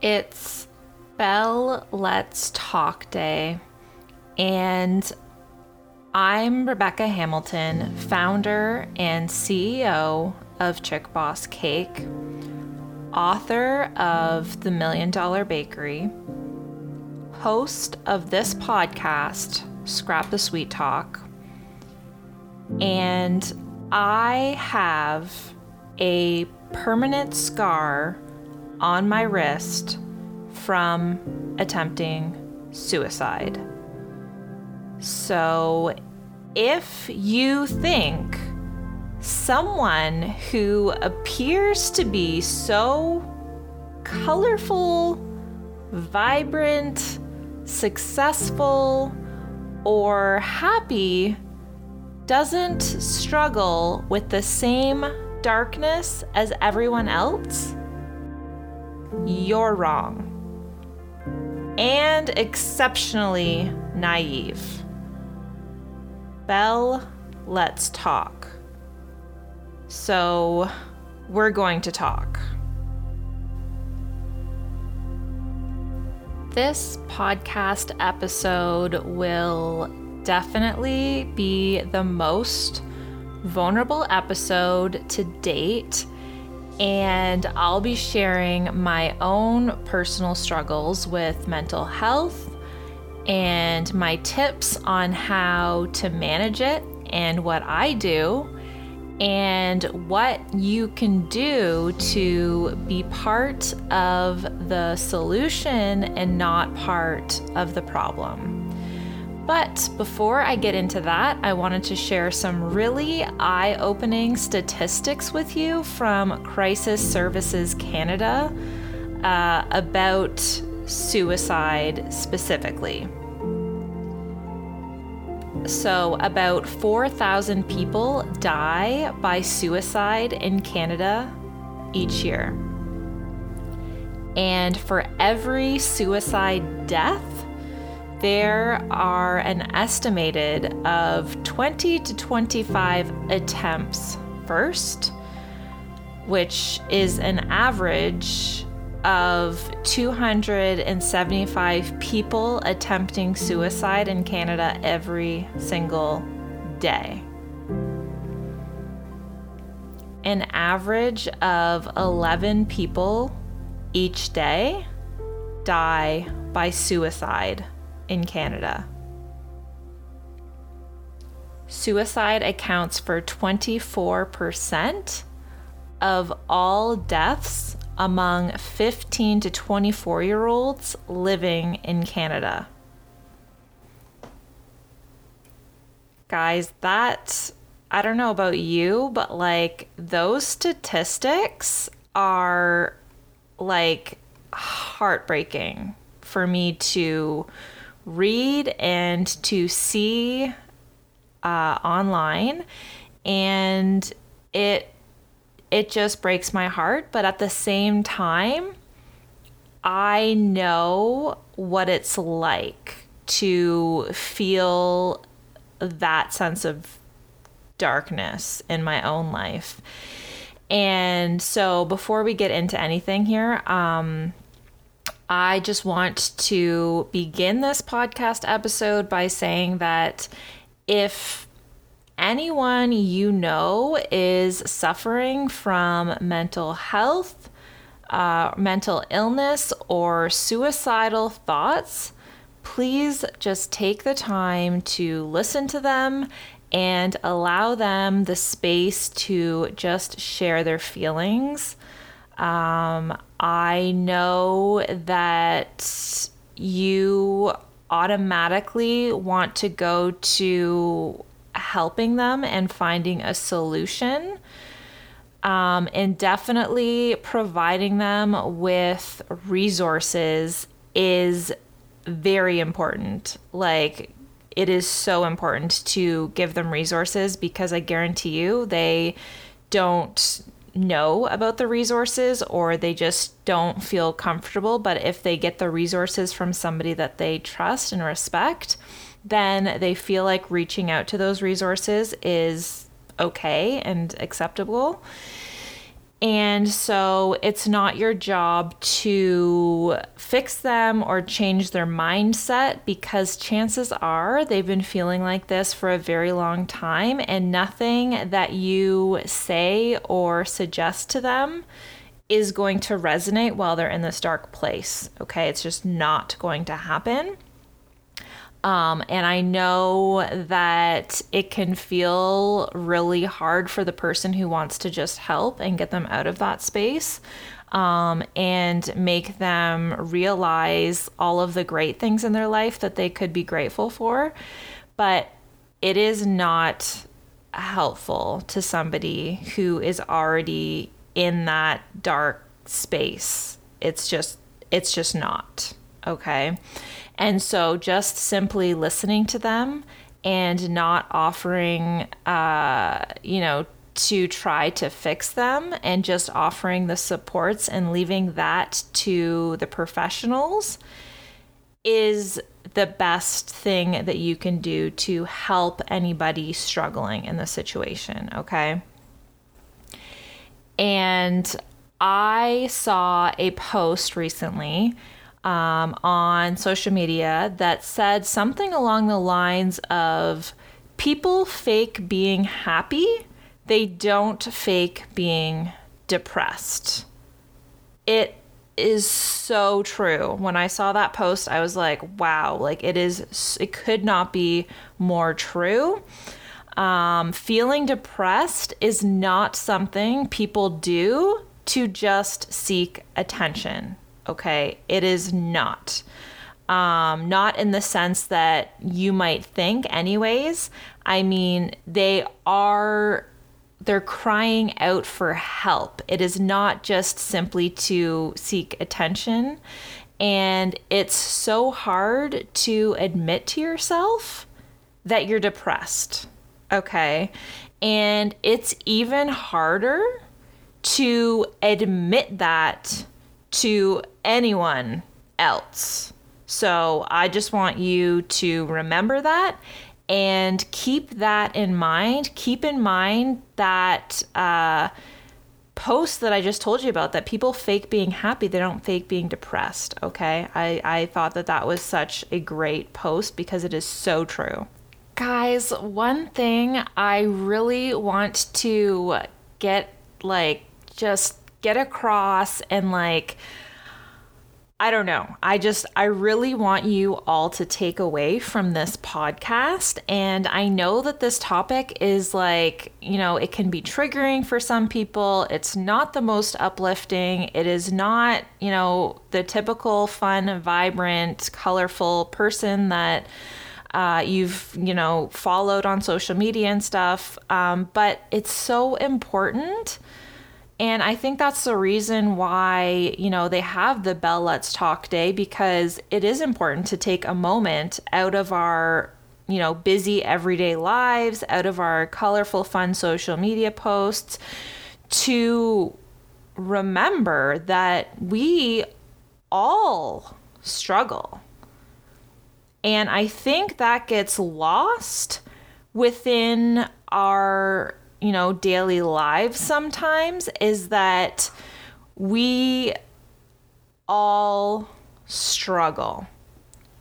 It's Bell Let's Talk Day, and I'm Rebecca Hamilton, founder and CEO of Chick Boss Cake, author of The Million Dollar Bakery, host of this podcast, Scrap the Sweet Talk, and I have a permanent scar on my wrist from attempting suicide. So, if you think someone who appears to be so colorful, vibrant, successful, or happy doesn't struggle with the same darkness as everyone else, you're wrong. And exceptionally naive. Bell, let's talk. So, we're going to talk. This podcast episode will definitely be the most vulnerable episode to date and I'll be sharing my own personal struggles with mental health and my tips on how to manage it and what I do and what you can do to be part of the solution and not part of the problem. But before I get into that, I wanted to share some really eye opening statistics with you from Crisis Services Canada uh, about suicide specifically. So, about 4,000 people die by suicide in Canada each year. And for every suicide death, there are an estimated of 20 to 25 attempts first, which is an average of 275 people attempting suicide in Canada every single day. An average of 11 people each day die by suicide in Canada. Suicide accounts for 24% of all deaths among 15 to 24 year olds living in Canada. Guys, that, I don't know about you, but like those statistics are like heartbreaking for me to read and to see uh, online. And it it just breaks my heart but at the same time i know what it's like to feel that sense of darkness in my own life. And so before we get into anything here um I just want to begin this podcast episode by saying that if anyone you know is suffering from mental health, uh, mental illness, or suicidal thoughts, please just take the time to listen to them and allow them the space to just share their feelings. Um, I know that you automatically want to go to helping them and finding a solution. Um, and definitely providing them with resources is very important. Like, it is so important to give them resources because I guarantee you they don't know about the resources or they just don't feel comfortable. But if they get the resources from somebody that they trust and respect, then they feel like reaching out to those resources is okay and acceptable. And so it's not your job to fix them or change their mindset because chances are they've been feeling like this for a very long time, and nothing that you say or suggest to them is going to resonate while they're in this dark place. Okay, it's just not going to happen. Um, and I know that it can feel really hard for the person who wants to just help and get them out of that space um, and make them realize all of the great things in their life that they could be grateful for. But it is not helpful to somebody who is already in that dark space. It's just, it's just not. Okay. And so just simply listening to them and not offering, uh, you know, to try to fix them and just offering the supports and leaving that to the professionals is the best thing that you can do to help anybody struggling in the situation, okay? And I saw a post recently um, on social media that said something along the lines of people fake being happy, they don't fake being depressed. It is so true. When I saw that post, I was like, wow, like it is, it could not be more true. Um, feeling depressed is not something people do to just seek attention okay? It is not. Um, not in the sense that you might think, anyways. I mean, they are they're crying out for help. It is not just simply to seek attention. And it's so hard to admit to yourself that you're depressed. Okay. And it's even harder to admit that to anyone else. So I just want you to remember that and keep that in mind. Keep in mind that uh, post that I just told you about that people fake being happy, they don't fake being depressed. Okay. I, I thought that that was such a great post because it is so true. Guys, one thing I really want to get like just get across and like I don't know. I just, I really want you all to take away from this podcast. And I know that this topic is like, you know, it can be triggering for some people. It's not the most uplifting. It is not, you know, the typical fun, vibrant, colorful person that uh, you've, you know, followed on social media and stuff. Um, but it's so important and I think that's the reason why, you know, they have the Bell Let's Talk Day because it is important to take a moment out of our, you know, busy everyday lives, out of our colorful, fun social media posts to remember that we all struggle. And I think that gets lost within our you know, daily lives sometimes is that we all struggle.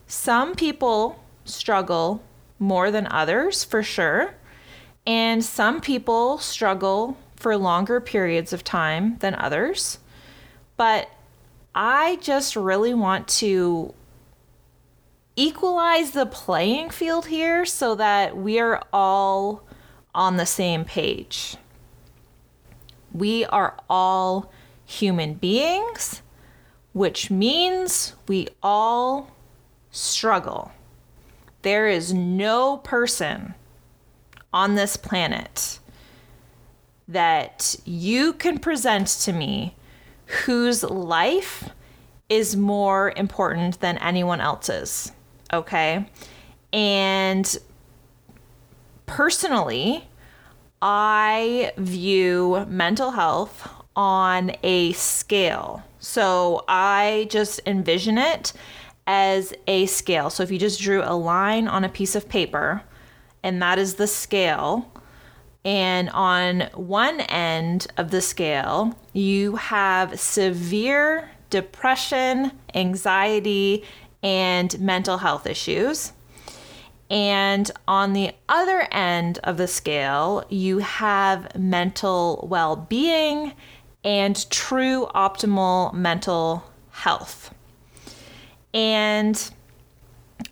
Some people struggle more than others, for sure. And some people struggle for longer periods of time than others. But I just really want to equalize the playing field here so that we are all on the same page. We are all human beings, which means we all struggle. There is no person on this planet that you can present to me whose life is more important than anyone else's. Okay. And personally, I view mental health on a scale. So I just envision it as a scale. So if you just drew a line on a piece of paper and that is the scale, And on one end of the scale, you have severe depression, anxiety, and mental health issues. And on the other end of the scale, you have mental well being and true optimal mental health. And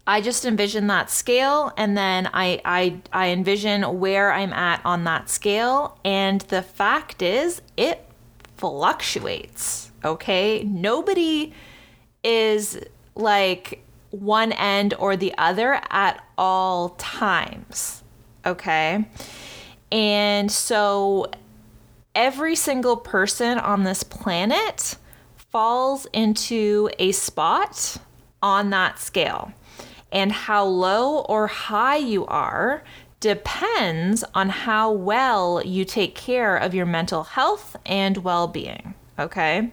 I just envision that scale and then I, I I envision where I'm at on that scale and the fact is it fluctuates, okay? Nobody is like one end or the other at all times, okay? And so every single person on this planet falls into a spot on that scale and how low or high you are depends on how well you take care of your mental health and well being. Okay?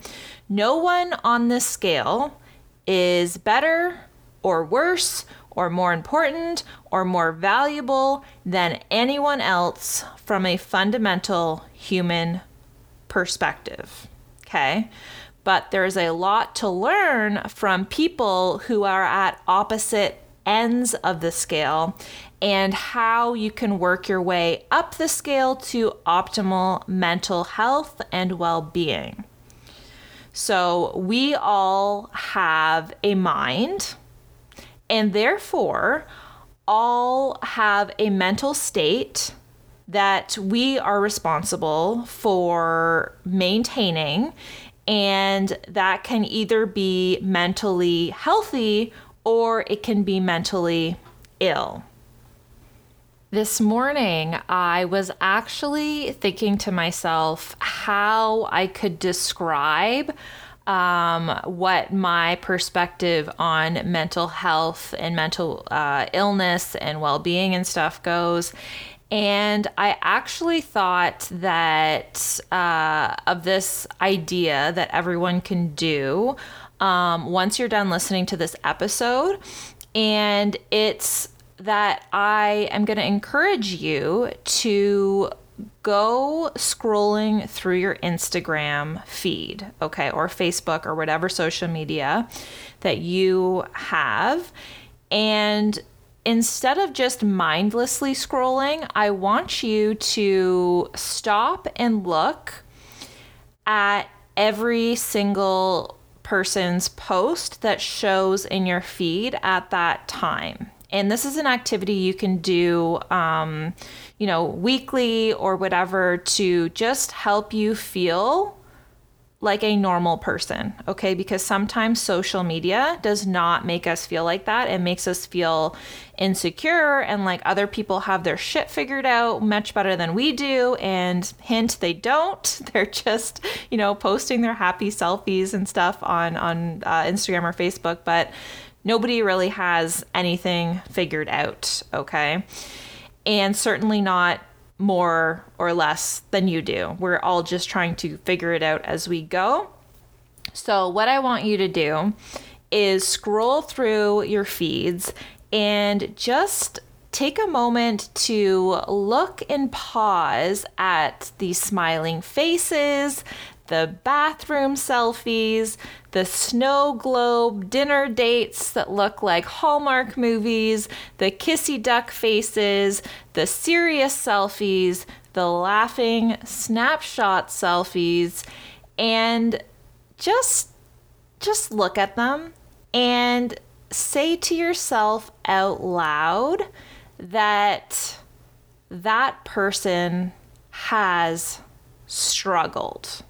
No one on this scale is better or worse or more important or more valuable than anyone else from a fundamental human perspective. Okay? But there's a lot to learn from people who are at opposite ends of the scale and how you can work your way up the scale to optimal mental health and well being. So, we all have a mind, and therefore, all have a mental state that we are responsible for maintaining, and that can either be mentally healthy or it can be mentally ill. This morning, I was actually thinking to myself how I could describe um, what my perspective on mental health and mental uh, illness and well being and stuff goes. And I actually thought that uh, of this idea that everyone can do um, once you're done listening to this episode. And it's that I am going to encourage you to go scrolling through your Instagram feed, okay, or Facebook or whatever social media that you have. And instead of just mindlessly scrolling, I want you to stop and look at every single person's post that shows in your feed at that time. And this is an activity you can do, um, you know, weekly or whatever to just help you feel like a normal person, okay? Because sometimes social media does not make us feel like that. It makes us feel insecure and like other people have their shit figured out much better than we do. And hint, they don't. They're just, you know, posting their happy selfies and stuff on on uh, Instagram or Facebook, but nobody really has anything figured out, okay? And certainly not more or less than you do. We're all just trying to figure it out as we go. So, what I want you to do is scroll through your feeds and just take a moment to look and pause at the smiling faces, the bathroom selfies, the snow globe dinner dates that look like Hallmark movies, the kissy duck faces, the serious selfies, the laughing snapshot selfies, and just just look at them and say to yourself out loud that that person has struggled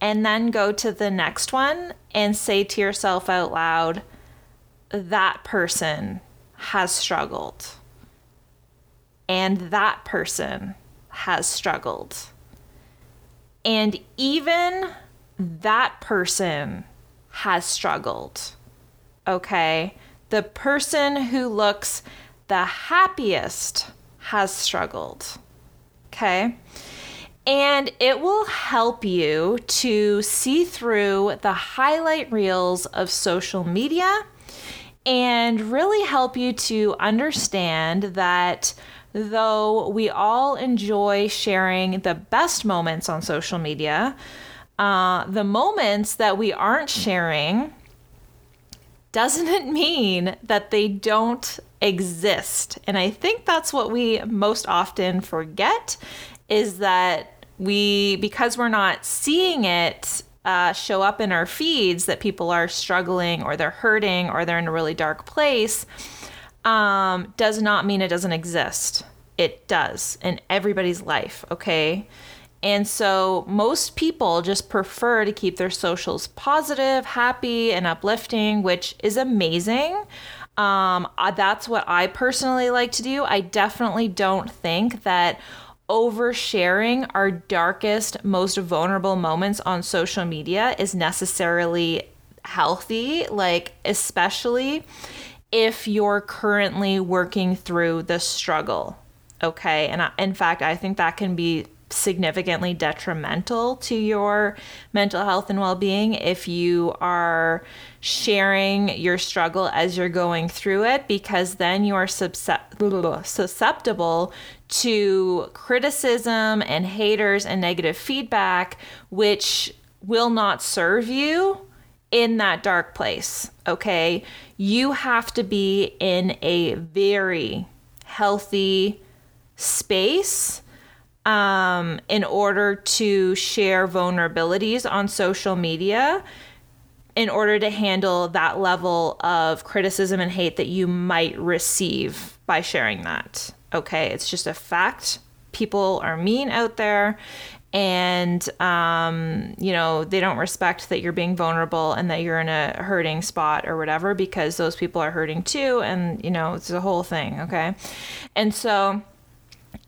and then go to the next one and say to yourself out loud, that person has struggled. And that person has struggled. And even that person has struggled. Okay? The person who looks the happiest has struggled. Okay? And it will help you to see through the highlight reels of social media and really help you to understand that though we all enjoy sharing the best moments on social media, uh, the moments that we aren't sharing doesn't it mean that they don't exist? And I think that's what we most often forget is that we, because we're not seeing it uh, show up in our feeds that people are struggling or they're hurting or they're in a really dark place, um, does not mean it doesn't exist. It does in everybody's life, okay? And so most people just prefer to keep their socials positive, happy, and uplifting, which is amazing. Um, uh, that's what I personally like to do. I definitely don't think that oversharing our darkest, most vulnerable moments on social media is necessarily healthy, like, especially if you're currently working through the struggle. Okay. And I, in fact, I think that can be significantly detrimental to your mental health and well being if you are sharing your struggle as you're going through it, because then you are susceptible to criticism and haters and negative feedback, which will not serve you in that dark place. Okay. You have to be in a very healthy space um, in order to share vulnerabilities on social media in order to handle that level of criticism and hate that you might receive by sharing that. Okay, it's just a fact. People are mean out there and um, you know they don't respect that you're being vulnerable and that you're in a hurting spot or whatever because those people are hurting too and you know it's a whole thing okay and so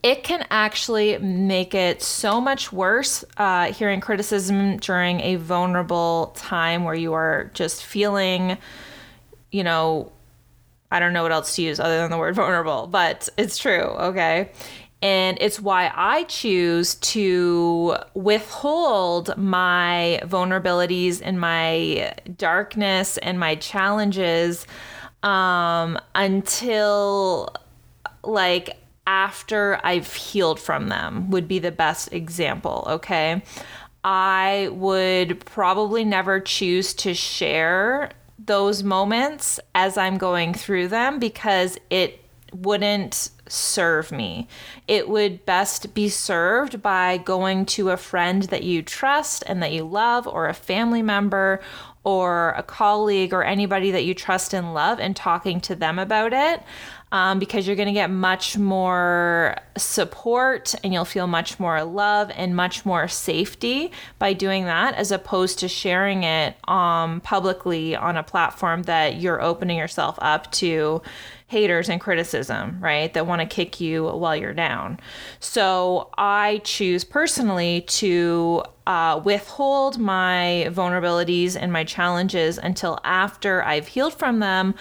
it can actually make it so much worse uh, hearing criticism during a vulnerable time where you are just feeling, you know, I don't know what else to use other than the word vulnerable, but it's true, okay? And it's why I choose to withhold my vulnerabilities and my darkness and my challenges um, until like after I've healed from them would be the best example, okay? I would probably never choose to share those moments as I'm going through them because it wouldn't serve me. It would best be served by going to a friend that you trust and that you love, or a family member, or a colleague, or anybody that you trust and love, and talking to them about it um, because you're going to get much more support and you'll feel much more love and much more safety by doing that as opposed to sharing it um, publicly on a platform that you're opening yourself up to haters and criticism, right? That want to kick you while you're down. So I choose personally to uh, withhold my vulnerabilities and my challenges until after I've healed from them,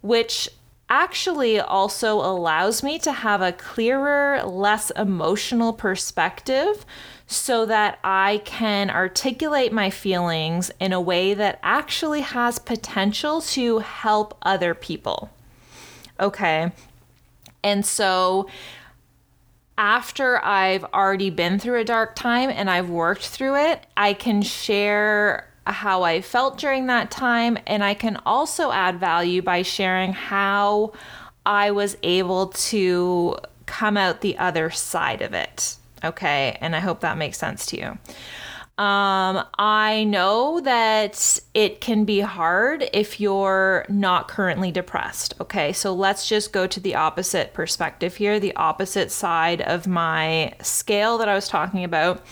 which actually also allows me to have a clearer, less emotional perspective so that I can articulate my feelings in a way that actually has potential to help other people. Okay. And so after I've already been through a dark time and I've worked through it, I can share how I felt during that time. And I can also add value by sharing how I was able to come out the other side of it. Okay. And I hope that makes sense to you. Um, I know that it can be hard if you're not currently depressed. Okay, so let's just go to the opposite perspective here, the opposite side of my scale that I was talking about.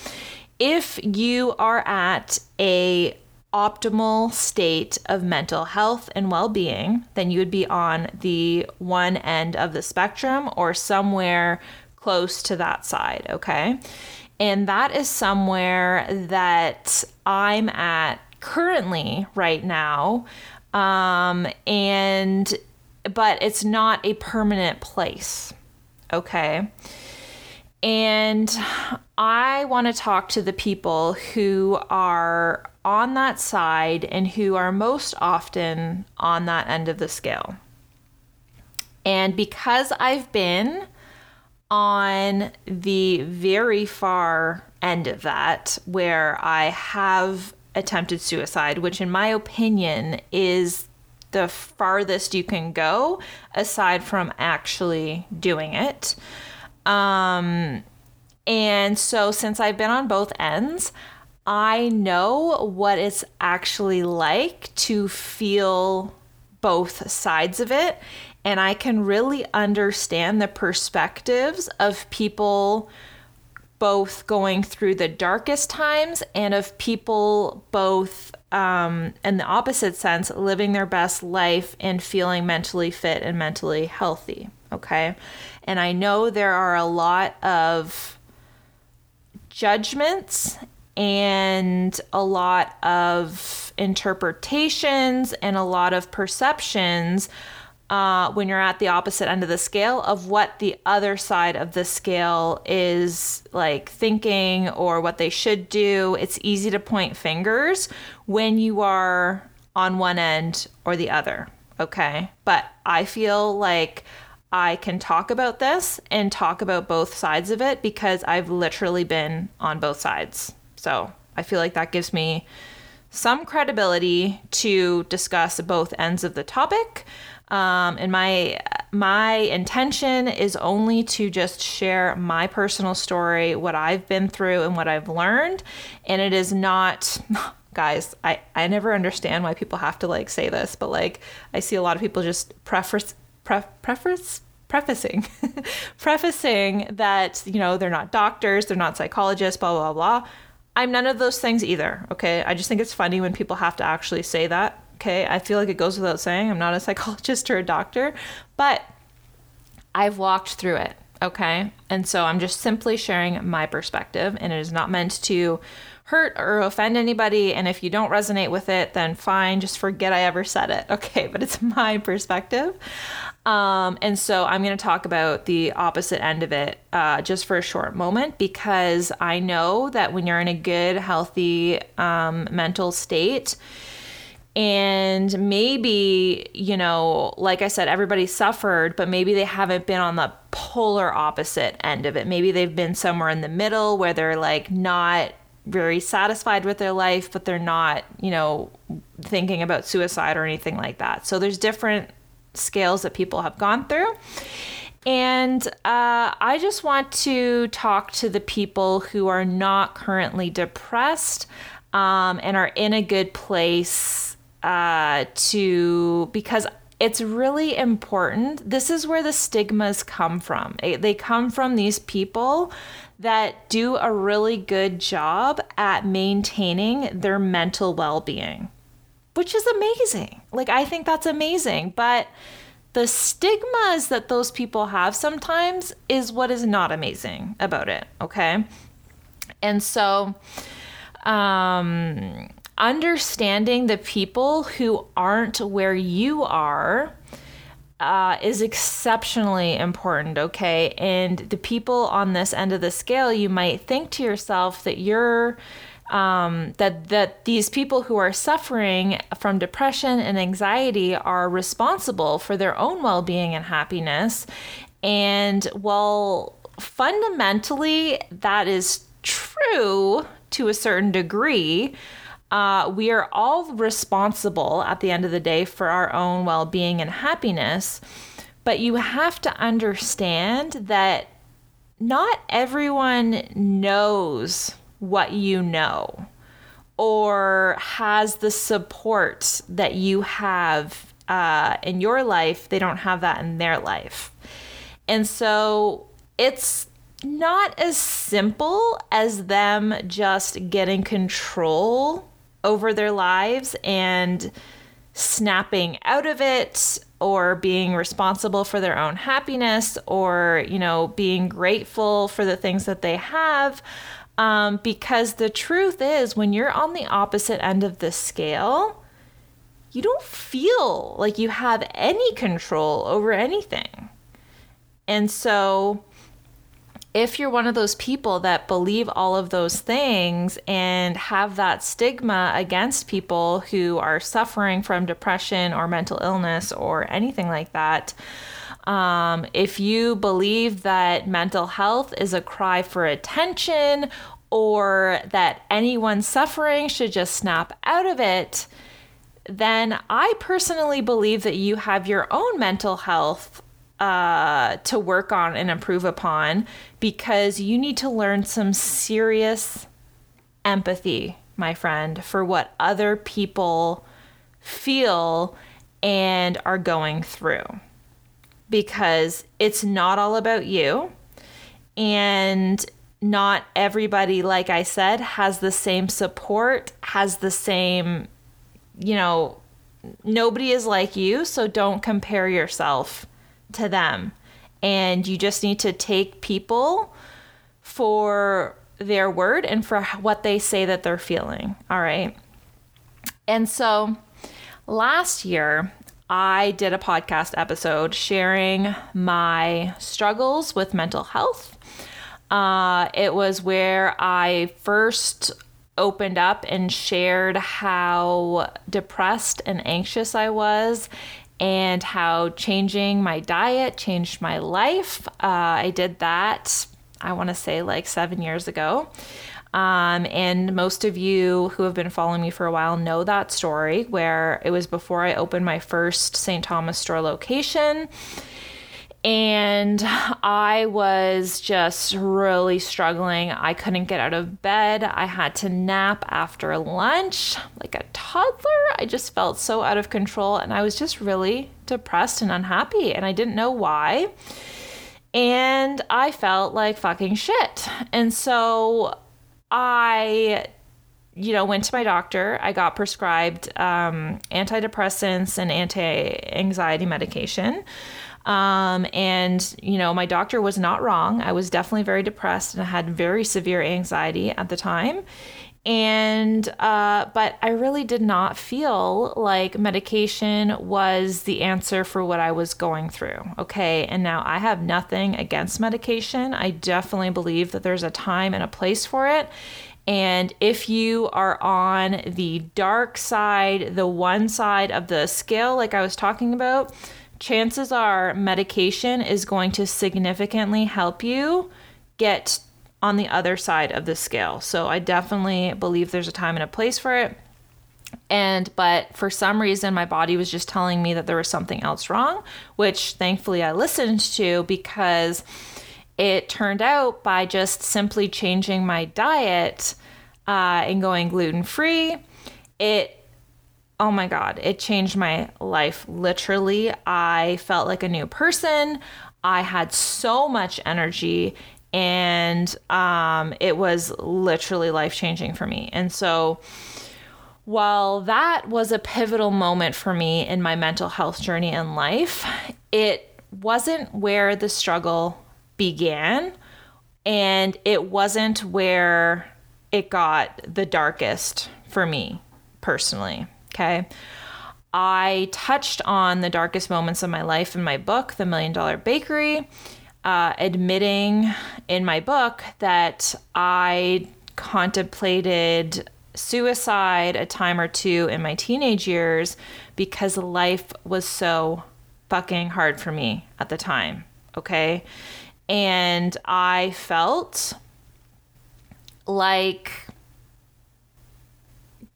If you are at a optimal state of mental health and well being, then you would be on the one end of the spectrum or somewhere close to that side, okay? And that is somewhere that I'm at currently right now. Um, and, but it's not a permanent place, okay? And I want to talk to the people who are on that side and who are most often on that end of the scale. And because I've been on the very far end of that, where I have attempted suicide, which, in my opinion, is the farthest you can go aside from actually doing it. Um, and so, since I've been on both ends, I know what it's actually like to feel both sides of it. And I can really understand the perspectives of people both going through the darkest times and of people both um, in the opposite sense living their best life and feeling mentally fit and mentally healthy okay and i know there are a lot of judgments and a lot of interpretations and a lot of perceptions uh, when you're at the opposite end of the scale of what the other side of the scale is like thinking or what they should do. It's easy to point fingers when you are on one end or the other. Okay. But I feel like I can talk about this and talk about both sides of it because I've literally been on both sides. So I feel like that gives me some credibility to discuss both ends of the topic. Um, and my my intention is only to just share my personal story, what I've been through, and what I've learned. And it is not guys i i never understand why people have to like say this but like i see a lot of people just preface pre- preface prefacing prefacing that you know they're not doctors they're not psychologists blah blah blah. I'm none of those things either okay? I just think it's funny when people have to actually say that okay? I feel like it goes without saying i'm not a psychologist or a doctor but i've walked through it okay? And so i'm just simply sharing my perspective and it is not meant to hurt or offend anybody. And if you don't resonate with it, then fine, just forget I ever said it. Okay, but it's my perspective. Um, and so I'm going to talk about the opposite end of it uh, just for a short moment because I know that when you're in a good, healthy um, mental state, and maybe, you know, like I said, everybody suffered, but maybe they haven't been on the polar opposite end of it. Maybe they've been somewhere in the middle where they're like not very satisfied with their life, but they're not, you know, thinking about suicide or anything like that. So there's different scales that people have gone through. And uh, I just want to talk to the people who are not currently depressed um, and are in a good place uh, to, because it's really important. This is where the stigmas come from. They come from these people that do a really good job at maintaining their mental well being which is amazing. Like, I think that's amazing. But the stigmas that those people have sometimes is what is not amazing about it. Okay. And so, um, understanding the people who aren't where you are uh, is exceptionally important, okay? And the people on this end of the scale, you might think to yourself that you're um, that that these people who are suffering from depression and anxiety are responsible for their own well-being and happiness and well fundamentally that is true to a certain degree uh, we are all responsible at the end of the day for our own well-being and happiness but you have to understand that not everyone knows what you know or has the support that you have uh, in your life, they don't have that in their life. And so it's not as simple as them just getting control over their lives and snapping out of it or being responsible for their own happiness or, you know, being grateful for the things that they have. Um, because the truth is, when you're on the opposite end of the scale, you don't feel like you have any control over anything. And so, if you're one of those people that believe all of those things and have that stigma against people who are suffering from depression or mental illness or anything like that, Um, if you believe that mental health is a cry for attention or that anyone suffering should just snap out of it, then I personally believe that you have your own mental health uh, to work on and improve upon because you need to learn some serious empathy, my friend, for what other people feel and are going through. Because it's not all about you. And not everybody, like I said, has the same support, has the same, you know, nobody is like you. So don't compare yourself to them. And you just need to take people for their word and for what they say that they're feeling. All right. And so last year, I did a podcast episode sharing my struggles with mental health. Uh, it was where I first opened up and shared how depressed and anxious I was and how changing my diet changed my life. Uh, I did that, I want to say, like seven years ago. Um, and most of you who have been following me for a while know that story where it was before I opened my first St. Thomas store location. And I was just really struggling. I couldn't get out of bed. I had to nap after lunch like a toddler. I just felt so out of control and I was just really depressed and unhappy. And I didn't know why. And I felt like fucking shit. And so I you know, went to my doctor. I got prescribed um, antidepressants and anti anxiety medication. Um, and, you know, my doctor was not wrong. I was definitely very depressed and I had very severe anxiety at the time. And, uh, but I really did not feel like medication was the answer for what I was going through. Okay. And now I have nothing against medication. I definitely believe that there's a time and a place for it. And if you are on the dark side, the one side of the scale, like I was talking about, chances are medication is going to significantly help you get on the other side of the scale. So I definitely believe there's a time and a place for it. And but for some reason my body was just telling me that there was something else wrong, which thankfully I listened to because it turned out by just simply changing my diet uh, and going gluten free, it oh my God, it changed my life. Literally, I felt like a new person. I had so much energy and um, it was literally life changing for me. And so, while that was a pivotal moment for me in my mental health journey in life, it wasn't where the struggle began and it wasn't where it got the darkest for me personally. Okay. I touched on the darkest moments of my life in my book, The Million Dollar Bakery, uh, admitting in my book that I contemplated suicide a time or two in my teenage years because life was so fucking hard for me at the time. Okay. And I felt like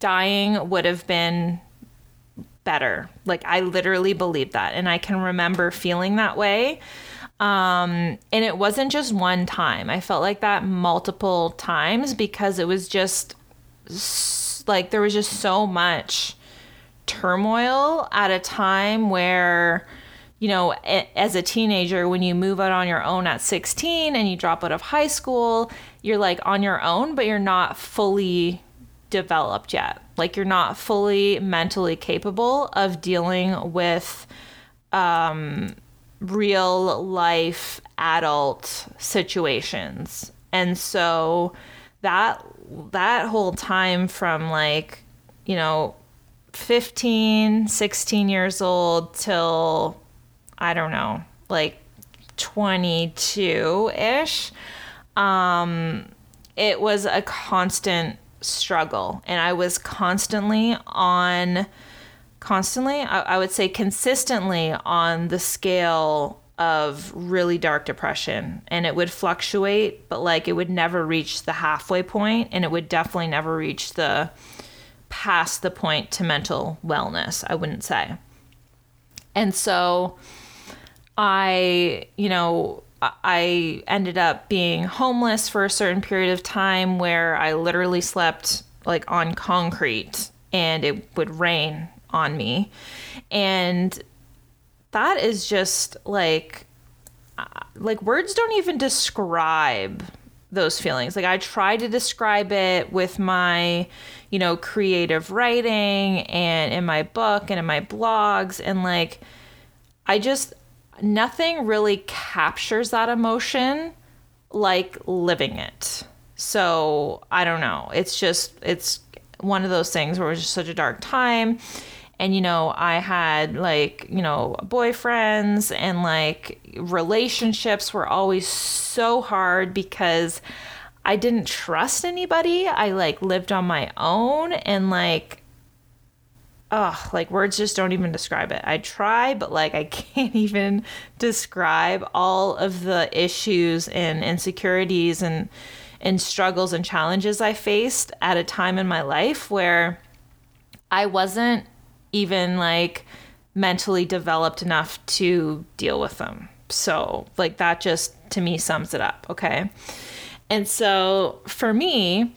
dying would have been better. Like I literally believe that. And I can remember feeling that way. Um, and it wasn't just one time. I felt like that multiple times because it was just like there was just so much turmoil at a time where you know, as a teenager, when you move out on your own at 16 and you drop out of high school, you're like on your own, but you're not fully developed yet. Like you're not fully mentally capable of dealing with um, real life adult situations. And so that that whole time from like, you know, 15, 16 years old till I don't know, like 22-ish, um it was a constant struggle and I was constantly on constantly I, I, would say consistently on the scale of really dark depression and it would fluctuate, but like it would never reach the halfway point and it would definitely never reach the past the point to mental wellness, I wouldn't say. And so I, you know, I ended up being homeless for a certain period of time where I literally slept like on concrete and it would rain on me. And that is just like uh, like words don't even describe those feelings. Like I try to describe it with my, you know, creative writing and in my book and in my blogs and like I just nothing really captures that emotion like living it. So, I don't know. It's just it's one of those things where it was just such a dark time and you know i had like you know boyfriends and like relationships were always so hard because i didn't trust anybody i like lived on my own and like oh like words just don't even describe it i try but like i can't even describe all of the issues and insecurities and and struggles and challenges i faced at a time in my life where i wasn't even like mentally developed enough to deal with them. So, like, that just to me sums it up. Okay. And so for me,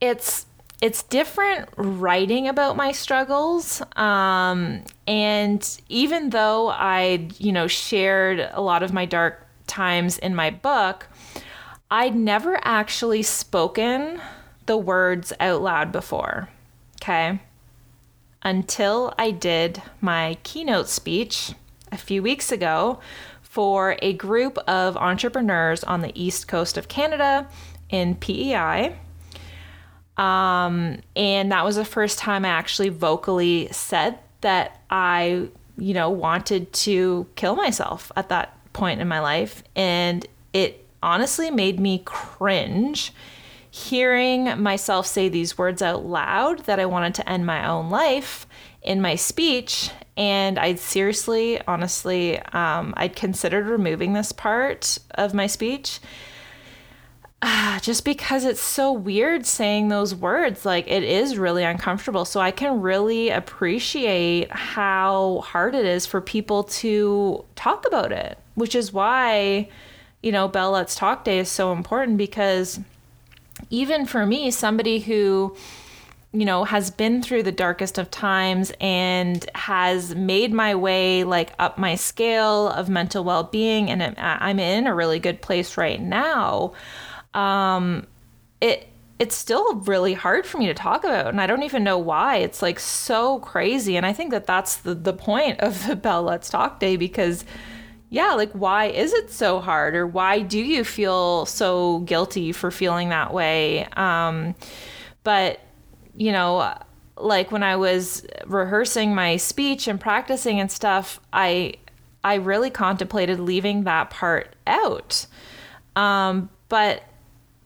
it's it's different writing about my struggles um, and even though i you know shared a lot of my dark times in my book i'd never actually spoken the words out loud before okay until I did my keynote speech a few weeks ago for a group of entrepreneurs on the east coast of Canada in PEI. Um, and that was the first time I actually vocally said that I, you know, wanted to kill myself at that point in my life. And it honestly made me cringe hearing myself say these words out loud that I wanted to end my own life in my speech. And I'd seriously, honestly, um, I'd considered removing this part of my speech. Uh, just because it's so weird saying those words. Like, it is really uncomfortable. So, I can really appreciate how hard it is for people to talk about it, which is why, you know, Bell Let's Talk Day is so important because even for me, somebody who you know has been through the darkest of times and has made my way like up my scale of mental well-being and i'm in a really good place right now um it it's still really hard for me to talk about and i don't even know why it's like so crazy and i think that that's the, the point of the bell let's talk day because yeah, like why is it so hard or why do you feel so guilty for feeling that way? Um, but, you know, like when I was rehearsing my speech and practicing and stuff, I I really contemplated leaving that part out. Um, but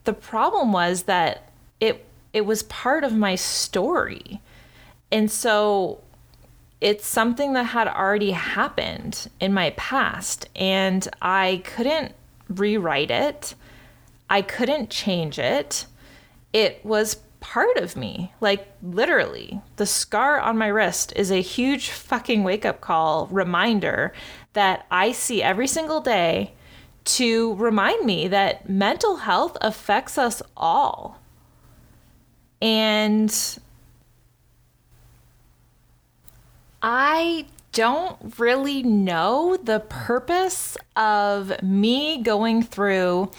the problem was that it it was part of my story. And so it's something that had already happened in my past and I couldn't rewrite it. I couldn't change it. It was part of me. Like literally, the scar on my wrist is a huge fucking wake up call reminder that I see every single day to remind me that mental health affects us all. And I don't really know the purpose of me going through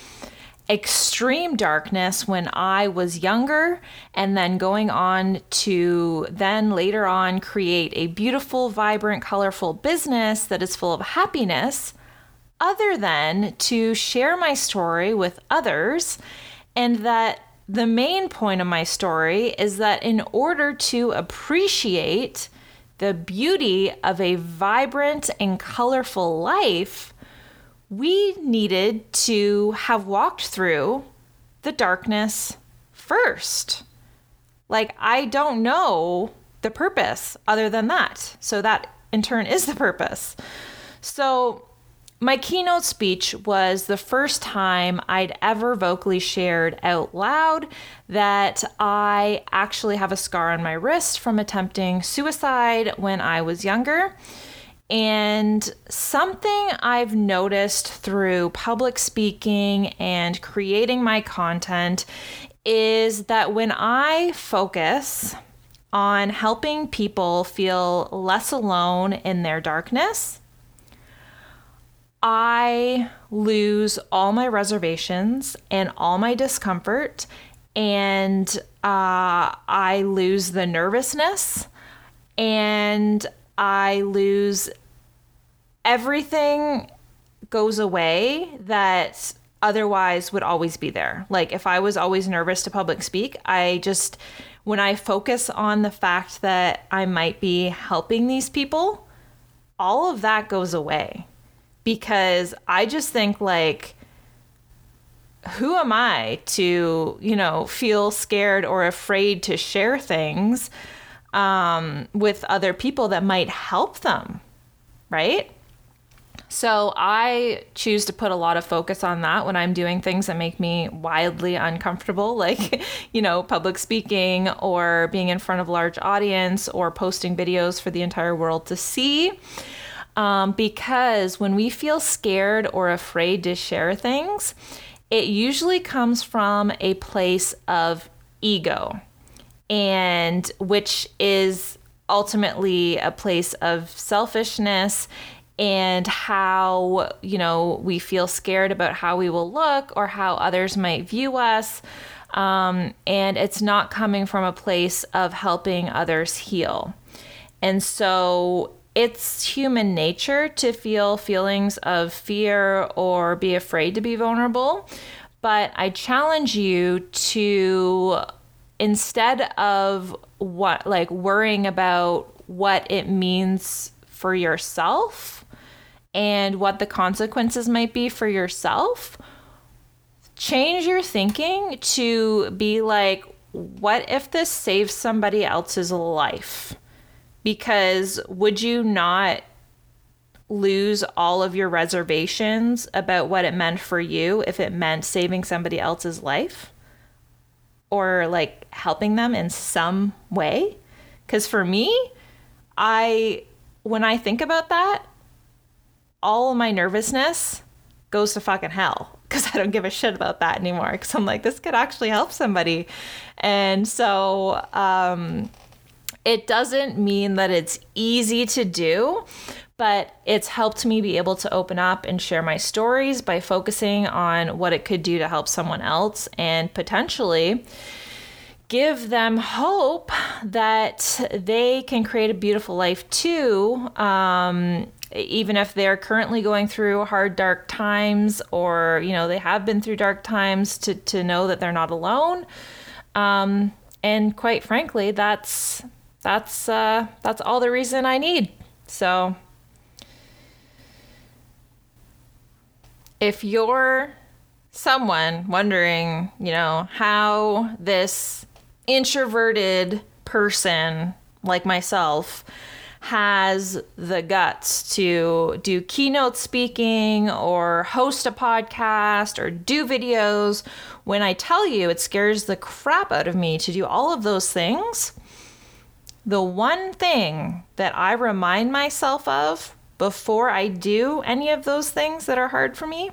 extreme darkness when I was younger and then going on to then later on create a beautiful, vibrant, colorful business that is full of happiness, other than to share my story with others and that the main point of my story is that in order to appreciate the beauty of a vibrant and colorful life, we needed to have walked through the darkness first. Like, I don't know the purpose other than that. So, that in turn is the purpose. So, my keynote speech was the first time I'd ever vocally shared out loud that I actually have a scar on my wrist from attempting suicide when I was younger. And something I've noticed through public speaking and creating my content is that when I focus on helping people feel less alone in their darkness, I lose all my reservations and all my discomfort, and uh, I lose the nervousness, and I lose everything goes away that otherwise would always be there. Like if I was always nervous to public speak, I just when I focus on the fact that I might be helping these people, all of that goes away because I just think like who am I to, you know, feel scared or afraid to share things um, with other people that might help them, right? So I choose to put a lot of focus on that when I'm doing things that make me wildly uncomfortable, like, you know, public speaking or being in front of a large audience or posting videos for the entire world to see. Um, because when we feel scared or afraid to share things, it usually comes from a place of ego, and which is ultimately a place of selfishness and how, you know, we feel scared about how we will look or how others might view us. Um, and it's not coming from a place of helping others heal. And so it's human nature to feel feelings of fear or be afraid to be vulnerable. But I challenge you to, instead of what, like worrying about what it means for yourself and what the consequences might be for yourself, change your thinking to be like, what if this saves somebody else's life? Because would you not lose all of your reservations about what it meant for you if it meant saving somebody else's life or like helping them in some way? Because for me, I, when I think about that, all my nervousness goes to fucking hell because I don't give a shit about that anymore. Because I'm like, this could actually help somebody. And so, um, it doesn't mean that it's easy to do, but it's helped me be able to open up and share my stories by focusing on what it could do to help someone else and potentially give them hope that they can create a beautiful life too. Um, even if they're currently going through hard dark times or you know they have been through dark times to, to know that they're not alone um, and quite frankly that's that's uh, that's all the reason I need. So if you're someone wondering, you know, how this introverted person like myself has the guts to do keynote speaking or host a podcast or do videos, when I tell you it scares the crap out of me to do all of those things, the one thing that I remind myself of before I do any of those things that are hard for me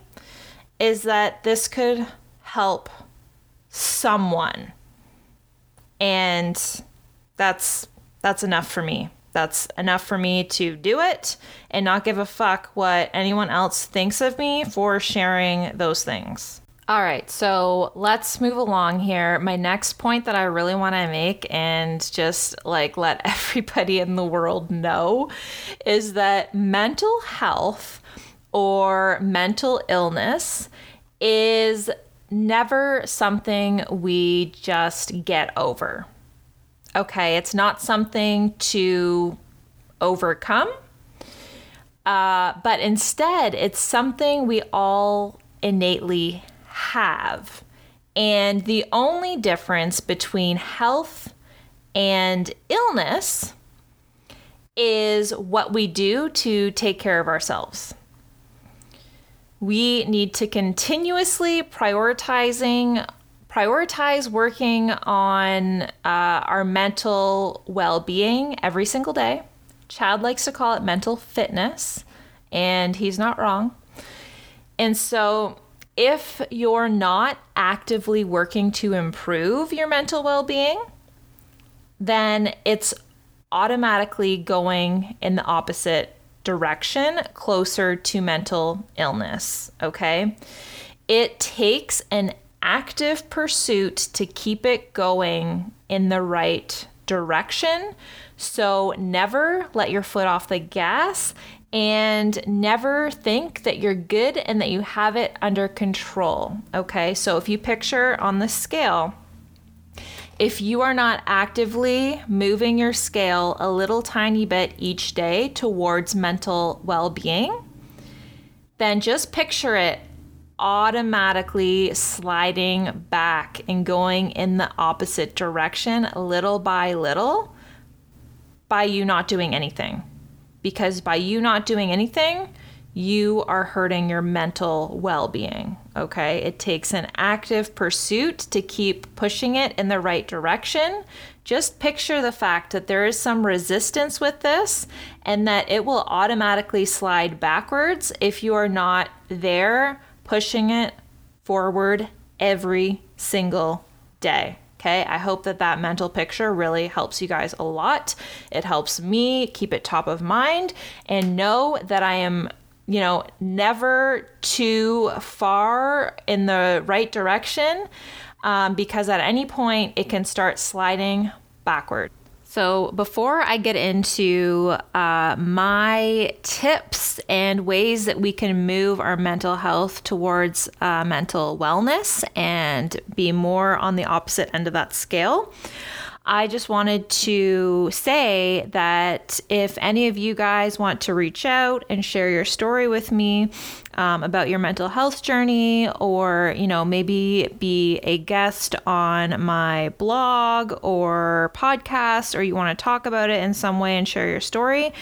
is that this could help someone. And that's that's enough for me. That's enough for me to do it and not give a fuck what anyone else thinks of me for sharing those things. All right, so let's move along here. My next point that I really want to make and just like let everybody in the world know is that mental health or mental illness is never something we just get over. Okay, it's not something to overcome, uh, but instead, it's something we all innately have. And the only difference between health and illness is what we do to take care of ourselves. we need to continuously prioritizing prioritize working on uh, our mental well-being every single day chad likes to call it mental fitness and he's not wrong and so if you're not actively working to improve your mental well-being then it's automatically going in the opposite direction closer to mental illness, okay? It takes an active pursuit to keep it going in the right direction. So never let your foot off the gas and never think that you're good and that you have it under control. Okay, so if you picture on the scale, if you are not actively moving your scale a little tiny bit each day towards mental well being, then just picture it automatically sliding back and going in the opposite direction little by little by you not doing anything. Because by you not doing anything, you are hurting your mental well being. Okay. It takes an active pursuit to keep pushing it in the right direction. Just picture the fact that there is some resistance with this and that it will automatically slide backwards if you are not there pushing it forward every single day. Okay, I hope that that mental picture really helps you guys a lot. It helps me keep it top of mind and know that I am you know, never too far in the right direction um, because at any point it can start sliding backward. So, before I get into uh, my tips and ways that we can move our mental health towards uh, mental wellness and be more on the opposite end of that scale, I just wanted to say that if any of you guys want to reach out and share your story with me um, about your mental health journey, or, you know, maybe be a guest on my blog or podcast, or you want to talk about it in some way and share your story,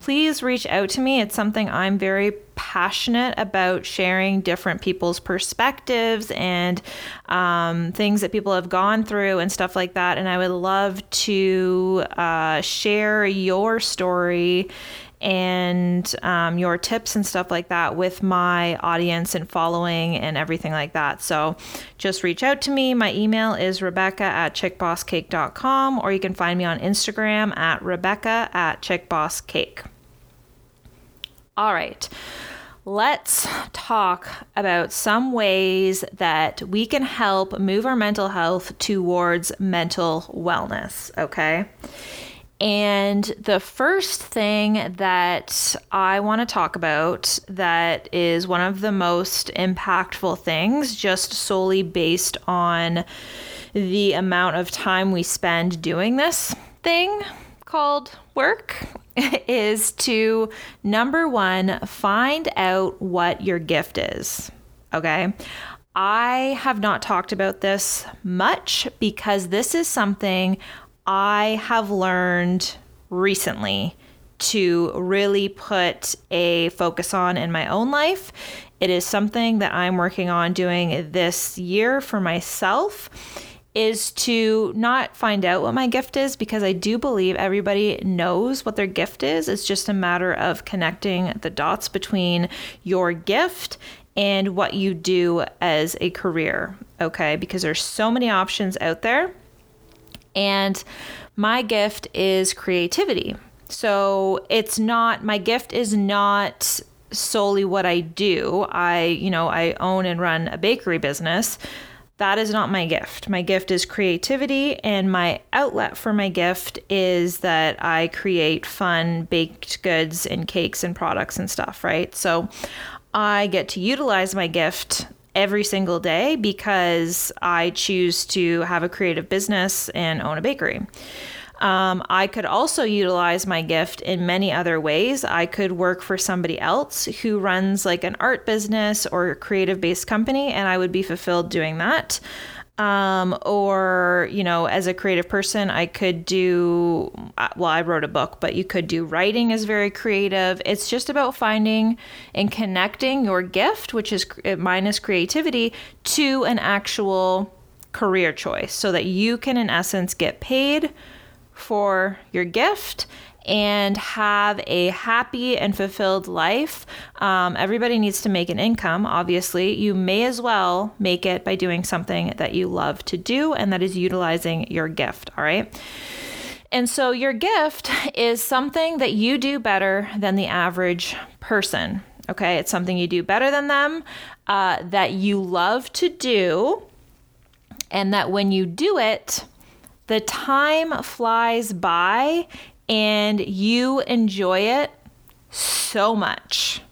please reach out to me. It's something I'm very passionate about sharing different people's perspectives and um, things that people have gone through and stuff like that. And I would love to uh, share your story and um, your tips and stuff like that with my audience and following and everything like that. So just reach out to me. My email is rebecca at chickbosscake.com or you can find me on Instagram at rebecca at chickbosscake. All right. Let's talk about some ways that we can help move our mental health towards mental wellness, okay? And the first thing that I want to talk about that is one of the most impactful things, just solely based on the amount of time we spend doing this thing called work, is to number one, find out what your gift is. Okay. I have not talked about this much because this is something I have learned recently to really put a focus on in my own life. It is something that I'm working on doing this year for myself is to not find out what my gift is because I do believe everybody knows what their gift is. It's just a matter of connecting the dots between your gift and what you do as a career, okay? Because there's so many options out there and my gift is creativity. So it's not, my gift is not solely what I do. I, you know, I own and run a bakery business. That is not my gift. My gift is creativity, and my outlet for my gift is that I create fun baked goods and cakes and products and stuff, right? So I get to utilize my gift every single day because I choose to have a creative business and own a bakery. Um, I could also utilize my gift in many other ways. I could work for somebody else who runs like an art business or a creative based company, and I would be fulfilled doing that. Um, or you know as a creative person i could do uh, well i wrote a book but you could do writing is very creative. It's just about finding and connecting your gift which is minus creativity to an actual career choice so that you can in essence get paid for your gift and have a happy and fulfilled life. Um, everybody needs to make an income, obviously. You may as well make it by doing something that you love to do and that is utilizing your gift, all right? And so, your gift is something that you do better than the average person. Okay, it's something you do better than them, uh, that you love to do, and that when you do it, the time flies by and you enjoy it so much.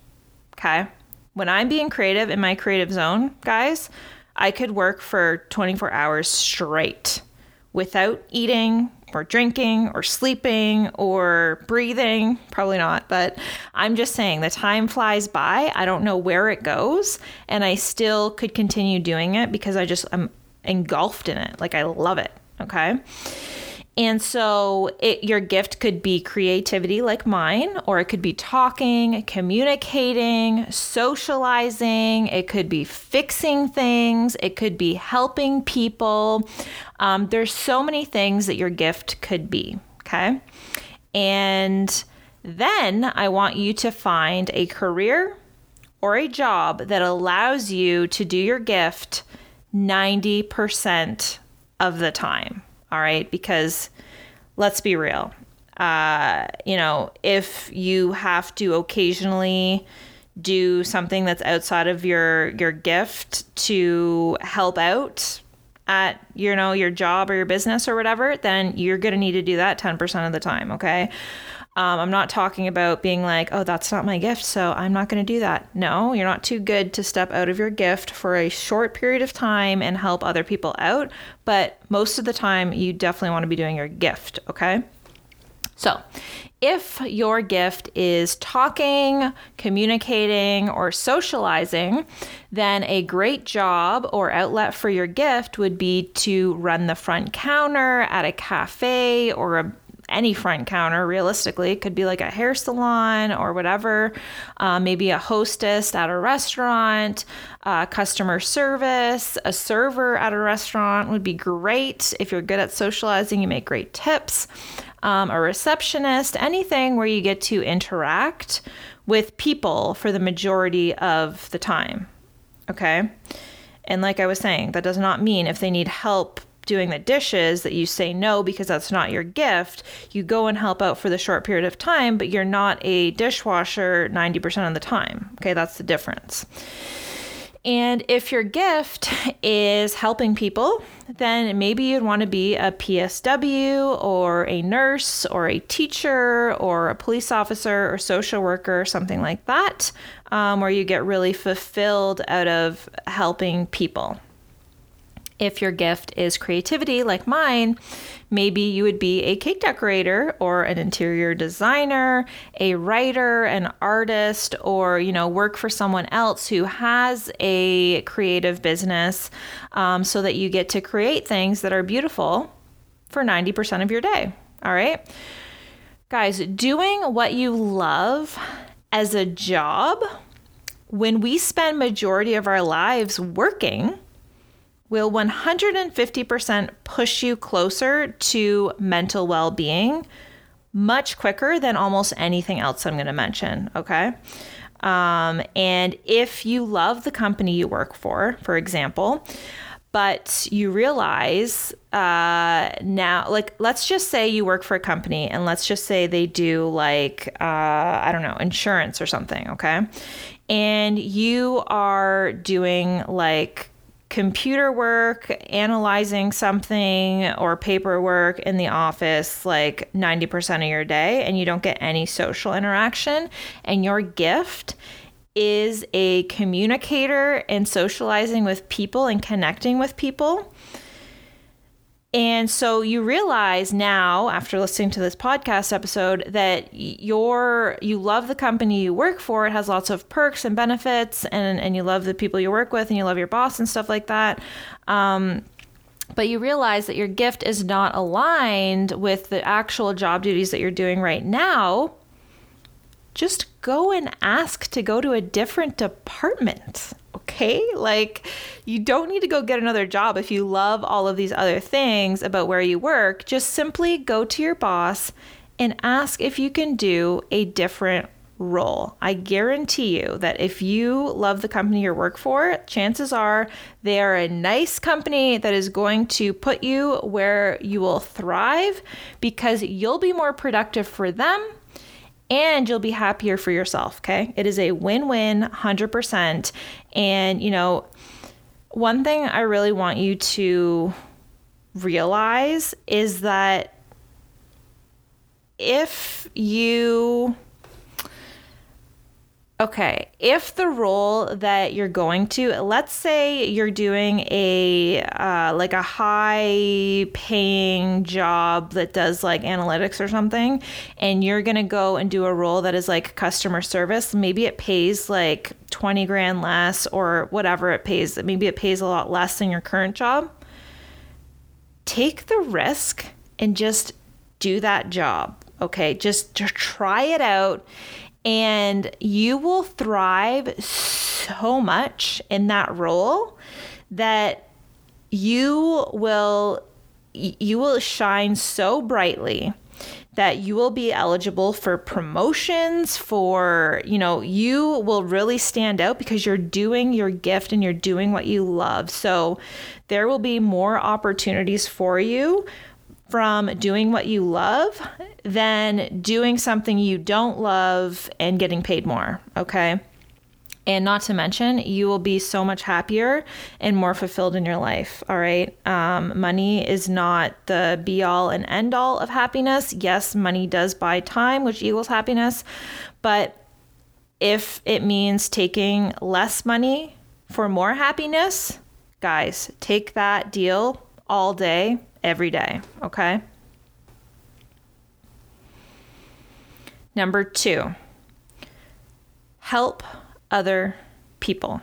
Okay. When I'm being creative in my creative zone, guys, I could work for 24 hours straight without eating or drinking or sleeping or breathing. Probably not, but I'm just saying the time flies by. I don't know where it goes, and I still could continue doing it because I just am engulfed in it. Like I love it. Okay. And so it, your gift could be creativity like mine, or it could be talking, communicating, socializing. It could be fixing things. It could be helping people. Um, there's so many things that your gift could be. Okay. And then I want you to find a career or a job that allows you to do your gift 90% of the time. All right. Because let's be real. Uh, you know, if you have to occasionally do something that's outside of your your gift to help out at you know your job or your business or whatever then you're going to need to do that 10% of the time okay um, I'm not talking about being like, oh, that's not my gift, so I'm not going to do that. No, you're not too good to step out of your gift for a short period of time and help other people out. But most of the time, you definitely want to be doing your gift, okay? So, if your gift is talking, communicating, or socializing, then a great job or outlet for your gift would be to run the front counter at a cafe or a any front counter realistically it could be like a hair salon or whatever uh, maybe a hostess at a restaurant uh, customer service a server at a restaurant would be great. If you're good at socializing you make great tips. Um, a receptionist anything where you get to interact with people for the majority of the time okay? And like i was saying that does not mean if they need help doing the dishes that you say no because that's not your gift. You go and help out for the short period of time, but you're not a dishwasher 90% of the time. Okay, that's the difference. And if your gift is helping people, then maybe you'd want to be a PSW or a nurse or a teacher or a police officer or social worker or something like that, um, where you get really fulfilled out of helping people. If your gift is creativity, like mine, maybe you would be a cake decorator or an interior designer, a writer, an artist, or you know work for someone else who has a creative business, um, so that you get to create things that are beautiful for 90% of your day. All right, guys, doing what you love as a job when we spend majority of our lives working will 150% push you closer to mental well being much quicker than almost anything else I'm going to mention. Okay. Um, and if you love the company you work for, for example, but you realize uh, now, like, let's just say you work for a company and let's just say they do, like, uh, I don't know, insurance or something, okay? And you are doing, like, computer work, analyzing something, or paperwork in the office like 90% of your day, and you don't get any social interaction, and your gift is a communicator and socializing with people and connecting with people and so you realize now, after listening to this podcast episode, that you're you love the company you work for. It has lots of perks and benefits, and and you love the people you work with, and you love your boss and stuff like that. Um, but you realize that your gift is not aligned with the actual job duties that you're doing right now, just go and ask to go to a different department. Okay? Like, you don't need to go get another job if you love all of these other things about where you work. Just simply go to your boss and ask if you can do a different role. I guarantee you that if you love the company you work for, chances are they are a nice company that is going to put you where you will thrive because you'll be more productive for them and you'll be happier for yourself. Okay. It is a win win 100%. And, you know, one thing I really want you to realize is that if you Okay, if the role that you're going to, let's say you're doing a uh, like a high paying job that does like analytics or something, and you're gonna go and do a role that is like customer service, maybe it pays like 20 grand less or whatever it pays, maybe it pays a lot less than your current job. Take the risk and just do that job. Okay, just, just try it out and you will thrive so much in that role that you will you will shine so brightly that you will be eligible for promotions for you know you will really stand out because you're doing your gift and you're doing what you love so there will be more opportunities for you from doing what you love than doing something you don't love and getting paid more. Okay. And not to mention, you will be so much happier and more fulfilled in your life. All right. Um, money is not the be all and end all of happiness. Yes, money does buy time, which equals happiness. But if it means taking less money for more happiness, guys, take that deal all day every day, okay? Number two, help other people.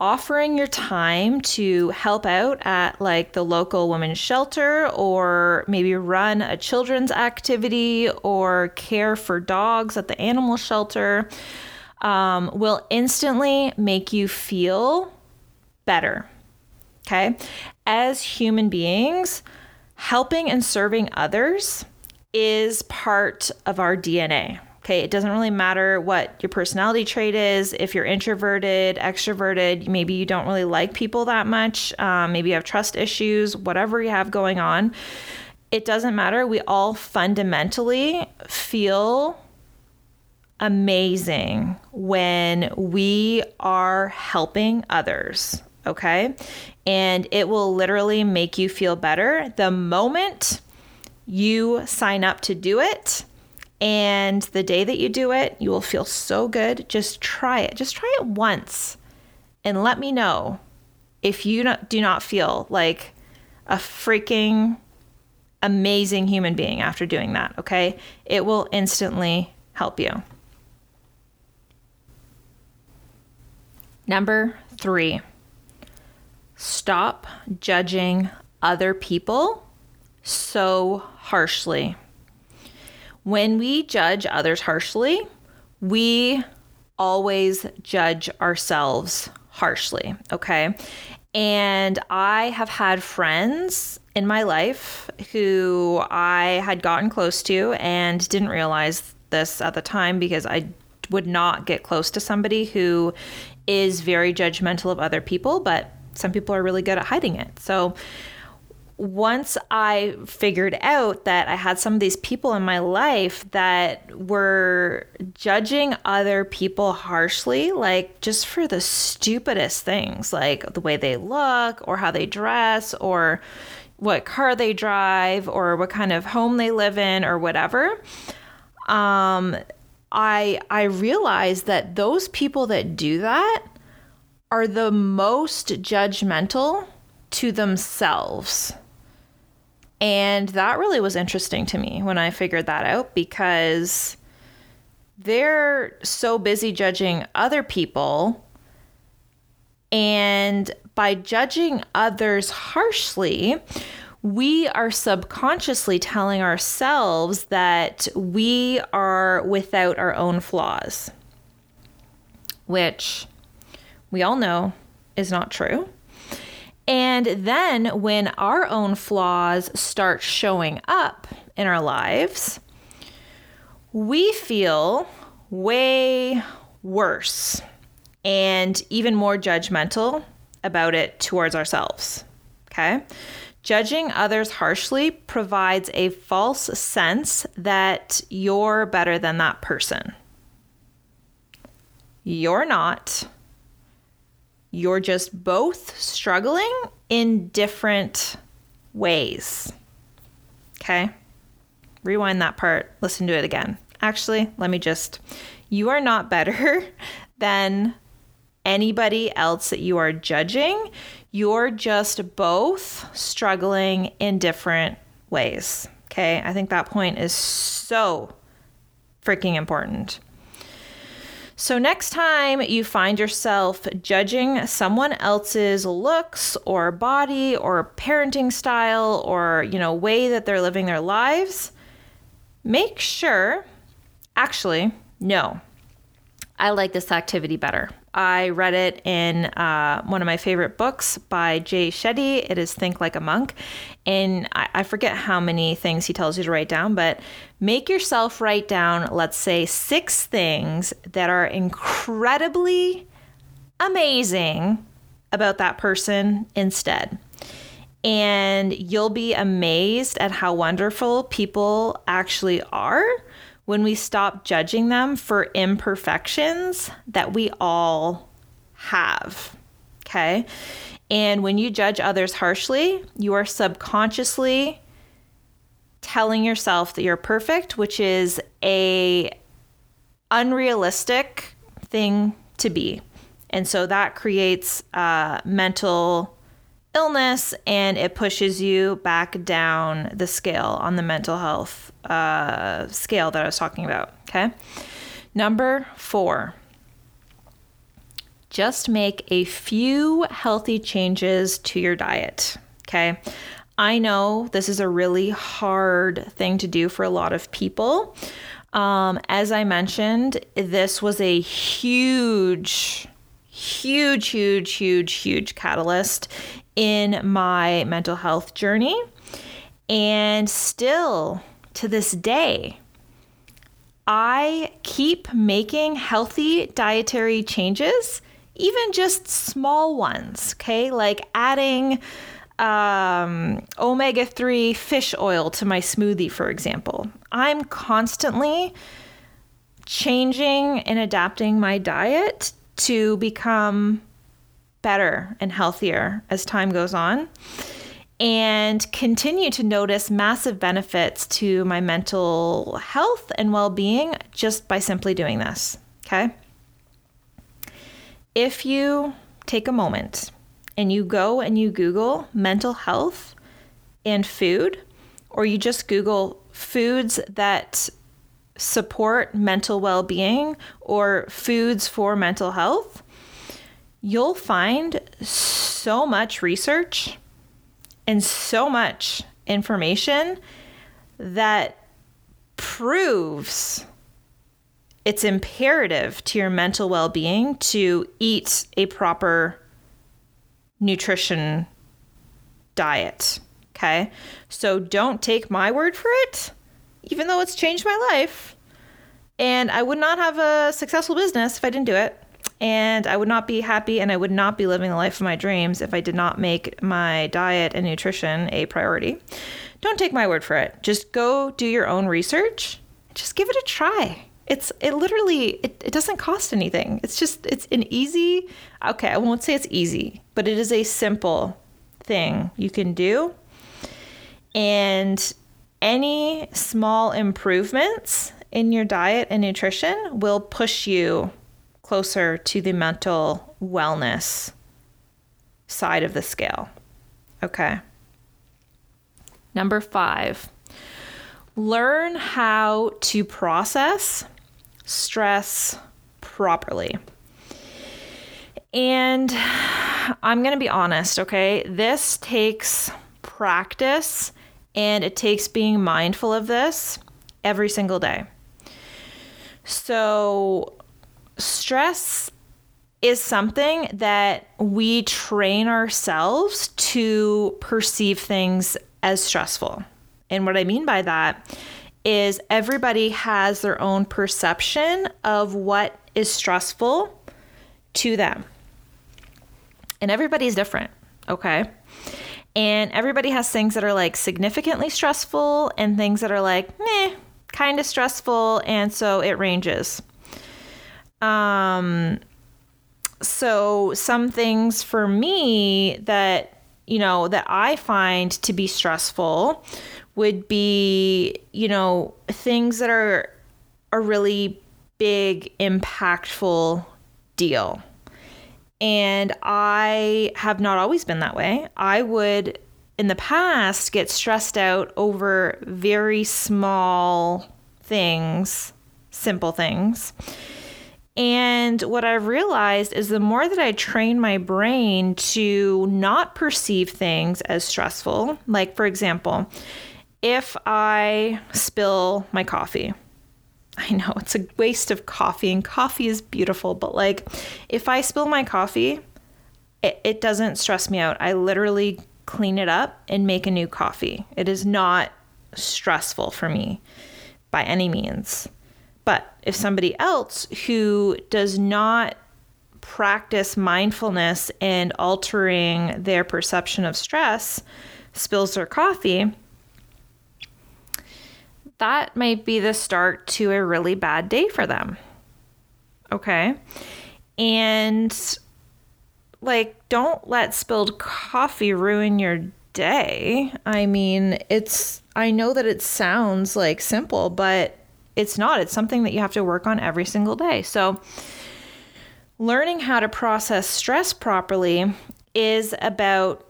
Offering your time to help out at like the local women's shelter or maybe run a children's activity or care for dogs at the animal shelter um, will instantly make you feel better. Okay. As human beings, helping and serving others is part of our DNA. Okay, it doesn't really matter what your personality trait is. If you're introverted, extroverted, maybe you don't really like people that much, um, maybe you have trust issues, whatever you have going on, it doesn't matter. We all fundamentally feel amazing when we are helping others okay? And it will literally make you feel better the moment you sign up to do it. And the day that you do it, you will feel so good. Just try it. Just try it once and let me know if you do not feel like a freaking amazing human being after doing that, okay? It will instantly help you. Number three stop judging other people so harshly. When we judge others harshly, we always judge ourselves harshly, okay? And I have had friends in my life who I had gotten close to and didn't realize this at the time because I would not get close to somebody who is very judgmental of other people, but some people are really good at hiding it. So once I figured out that I had some of these people in my life that were judging other people harshly, like just for the stupidest things, like the way they look or how they dress or what car they drive or what kind of home they live in or whatever. Um, I I realized that those people that do that are the most judgmental to themselves. And that really was interesting to me when I figured that out because they're so busy judging other people and by judging others harshly, we are subconsciously telling ourselves that we are without our own flaws, which we all know is not true. And then when our own flaws start showing up in our lives, we feel way worse and even more judgmental about it towards ourselves. Okay? Judging others harshly provides a false sense that you're better than that person. You're not. You're just both struggling in different ways. Okay? Rewind that part, listen to it again. Actually, let me just. You are not better than anybody else that you are judging. You're just both struggling in different ways. Okay. I think that point is so freaking important. So, next time you find yourself judging someone else's looks or body or parenting style or, you know, way that they're living their lives, make sure, actually, no, I like this activity better. I read it in uh, one of my favorite books by Jay Shetty. It is Think Like a Monk. And I, I forget how many things he tells you to write down, but make yourself write down, let's say, six things that are incredibly amazing about that person instead. And you'll be amazed at how wonderful people actually are when we stop judging them for imperfections that we all have. Okay. And when you judge others harshly, you are subconsciously telling yourself that you're perfect, which is a unrealistic thing to be. And so that creates uh, mental illness and it pushes you back down the scale on the mental health uh, scale that I was talking about. Okay. Number four, just make a few healthy changes to your diet. Okay. I know this is a really hard thing to do for a lot of people. Um, as I mentioned, this was a huge, huge, huge, huge, huge catalyst in my mental health journey. And still to this day, I keep making healthy dietary changes, even just small ones, okay? Like adding um, omega 3 fish oil to my smoothie, for example. I'm constantly changing and adapting my diet to become better and healthier as time goes on and continue to notice massive benefits to my mental health and well being just by simply doing this. Okay. If you take a moment and you go and you Google mental health and food, or you just Google foods that support mental well being or foods for mental health, you'll find so much research and so much information that proves it's imperative to your mental well being to eat a proper nutrition diet. Okay. So don't take my word for it, even though it's changed my life. And I would not have a successful business if I didn't do it and I would not be happy and I would not be living the life of my dreams if I did not make my diet and nutrition a priority. Don't take my word for it. Just go do your own research. Just give it a try. It's it literally it, it doesn't cost anything. It's just it's an easy okay, I won't say it's easy, but it is a simple thing you can do. And any small improvements in your diet and nutrition will push you closer to the mental wellness side of the scale. Okay. Number five, learn how to process stress properly. And I'm going to be honest, okay? This takes practice and it takes being mindful of this every single day. So, stress is something that we train ourselves to perceive things as stressful. And what I mean by that is everybody has their own perception of what is stressful to them. And everybody's different, okay? And everybody has things that are like significantly stressful and things that are like, meh, kind of stressful. And so it ranges. Um, so some things for me that, you know, that I find to be stressful would be, you know, things that are a really big, impactful deal. And I have not always been that way. I would, in the past, get stressed out over very small things, simple things. And what I've realized is the more that I train my brain to not perceive things as stressful, like for example, if I spill my coffee, I know it's a waste of coffee, and coffee is beautiful, but like if I spill my coffee, it, it doesn't stress me out. I literally clean it up and make a new coffee. It is not stressful for me by any means. But if somebody else who does not practice mindfulness and altering their perception of stress spills their coffee, that might be the start to a really bad day for them. Okay. And like, don't let spilled coffee ruin your day. I mean, it's, I know that it sounds like simple, but it's not. It's something that you have to work on every single day. So, learning how to process stress properly is about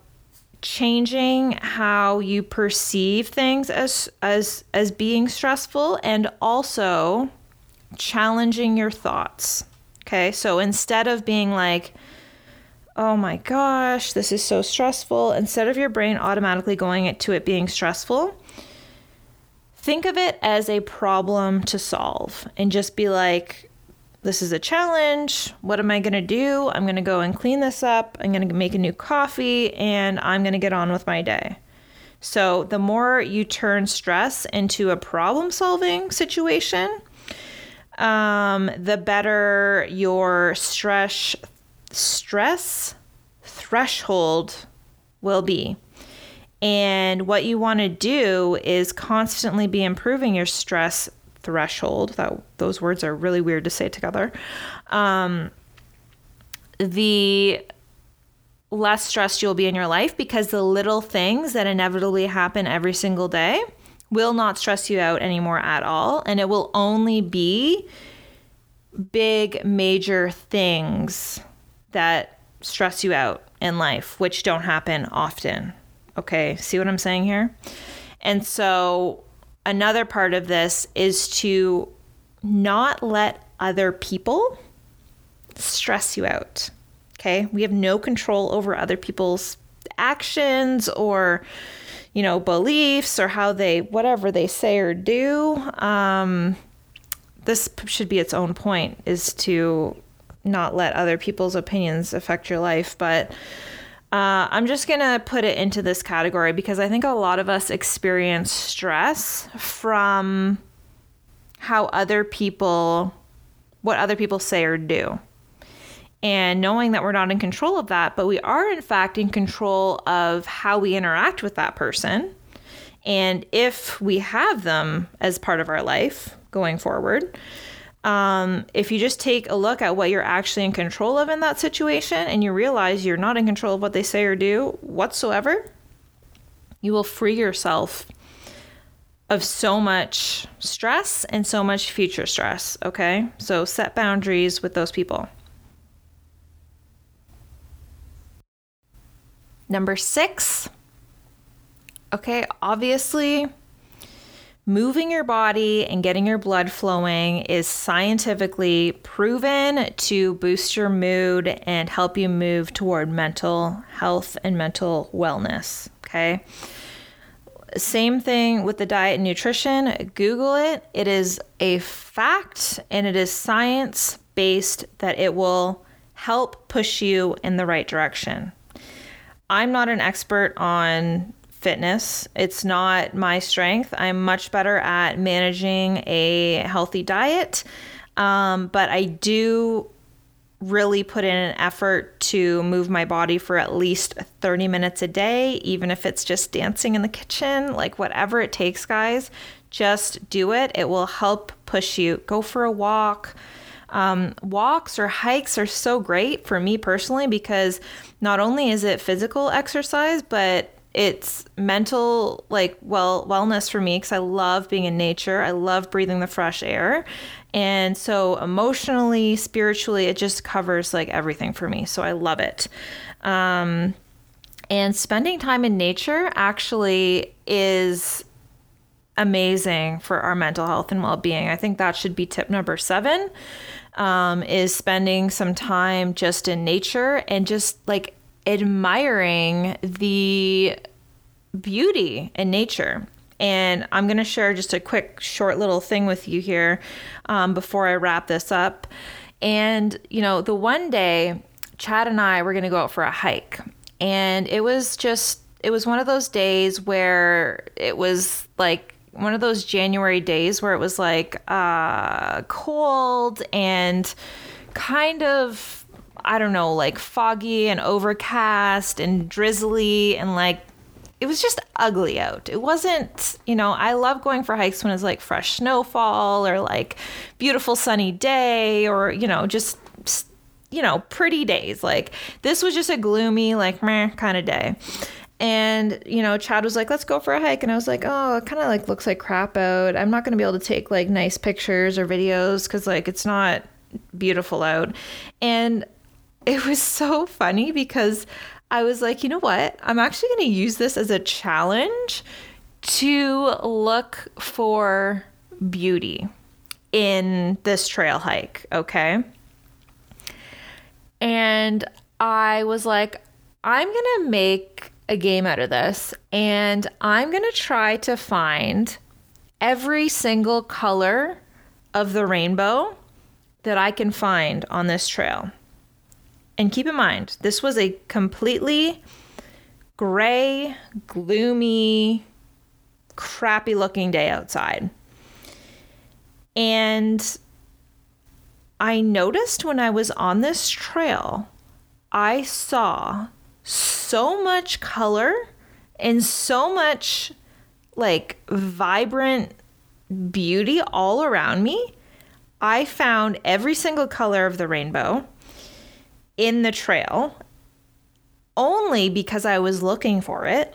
changing how you perceive things as as as being stressful and also challenging your thoughts. Okay? So instead of being like oh my gosh, this is so stressful, instead of your brain automatically going to it being stressful, think of it as a problem to solve and just be like this is a challenge. What am I going to do? I'm going to go and clean this up. I'm going to make a new coffee and I'm going to get on with my day. So, the more you turn stress into a problem solving situation, um, the better your stress stress threshold will be. And what you want to do is constantly be improving your stress threshold. That those words are really weird to say together. Um, the less stressed you'll be in your life because the little things that inevitably happen every single day will not stress you out anymore at all, and it will only be big major things that stress you out in life, which don't happen often. Okay, see what I'm saying here? And so another part of this is to not let other people stress you out. Okay? We have no control over other people's actions or you know beliefs or how they whatever they say or do um, this should be its own point is to not let other people's opinions affect your life but uh, I'm just going to put it into this category because I think a lot of us experience stress from how other people, what other people say or do. And knowing that we're not in control of that, but we are in fact in control of how we interact with that person. And if we have them as part of our life going forward, um, if you just take a look at what you're actually in control of in that situation and you realize you're not in control of what they say or do whatsoever, you will free yourself of so much stress and so much future stress. Okay. So set boundaries with those people. Number six. Okay. Obviously, moving your body and getting your blood flowing is scientifically proven to boost your mood and help you move toward mental health and mental wellness. Okay. Same thing with the diet and nutrition. Google it. It is a fact and it is science based that it will help push you in the right direction. I'm not an expert on fitness. It's not my strength. I'm much better at managing a healthy diet. Um, but I do really put in an effort to move my body for at least 30 minutes a day, even if it's just dancing in the kitchen, like whatever it takes, guys. Just do it. It will help push you. Go for a walk. Um, walks or hikes are so great for me personally because not only is it physical exercise, but it's mental like well wellness for me because I love being in nature. I love breathing the fresh air. And so emotionally, spiritually, it just covers like everything for me. So I love it. Um, and spending time in nature actually is amazing for our mental health and well-being. I think that should be tip number seven. Um, is spending some time just in nature and just like admiring the beauty in nature. And I'm going to share just a quick, short little thing with you here um, before I wrap this up. And, you know, the one day, Chad and I were going to go out for a hike. And it was just, it was one of those days where it was like one of those January days where it was like uh, cold and kind of I don't know, like foggy and overcast and drizzly and like it was just ugly out. It wasn't, you know, I love going for hikes when it's like fresh snowfall or like beautiful sunny day or, you know, just you know, pretty days. Like this was just a gloomy like meh kind of day. And, you know, Chad was like, let's go for a hike. And I was like, oh, it kind of like looks like crap out. I'm not going to be able to take like nice pictures or videos because like it's not beautiful out. And it was so funny because I was like, you know what? I'm actually going to use this as a challenge to look for beauty in this trail hike, okay? And I was like, I'm going to make a game out of this and I'm going to try to find every single color of the rainbow that I can find on this trail. And keep in mind, this was a completely gray, gloomy, crappy looking day outside. And I noticed when I was on this trail, I saw so much color and so much like vibrant beauty all around me. I found every single color of the rainbow in the trail only because I was looking for it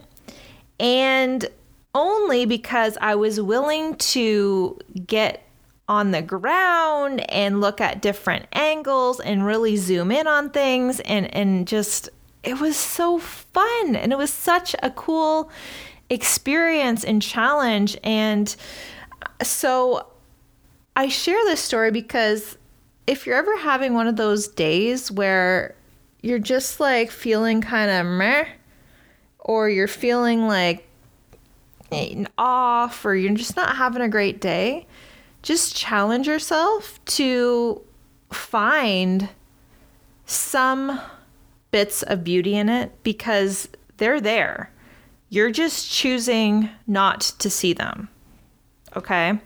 and only because I was willing to get on the ground and look at different angles and really zoom in on things and and just it was so fun and it was such a cool experience and challenge. And so I share this story because if you're ever having one of those days where you're just like feeling kind of meh, or you're feeling like off, or you're just not having a great day, just challenge yourself to find some bits of beauty in it because they're there. You're just choosing not to see them. Okay.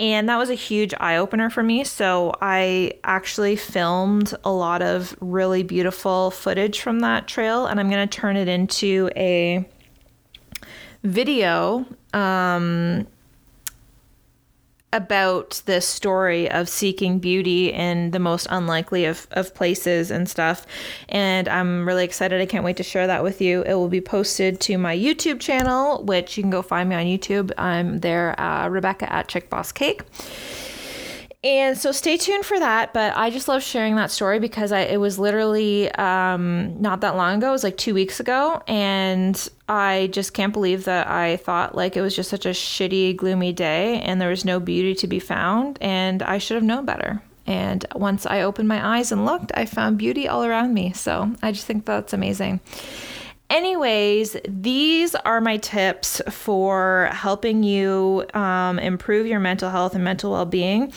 And that was a huge eye opener for me. So I actually filmed a lot of really beautiful footage from that trail, and I'm going to turn it into a video um, about this story of seeking beauty in the most unlikely of, of places and stuff. And I'm really excited. I can't wait to share that with you. It will be posted to my YouTube channel, which you can go find me on YouTube. I'm there, uh, Rebecca at Chick Boss Cake. And so stay tuned for that. But I just love sharing that story because I, it was literally um, not that long ago. It was like two weeks ago. And I just can't believe that I thought like it was just such a shitty, gloomy day and there was no beauty to be found. And I should have known better. And once I opened my eyes and looked, I found beauty all around me. So I just think that's amazing. Anyways, these are my tips for helping you um, improve your mental health and mental well being.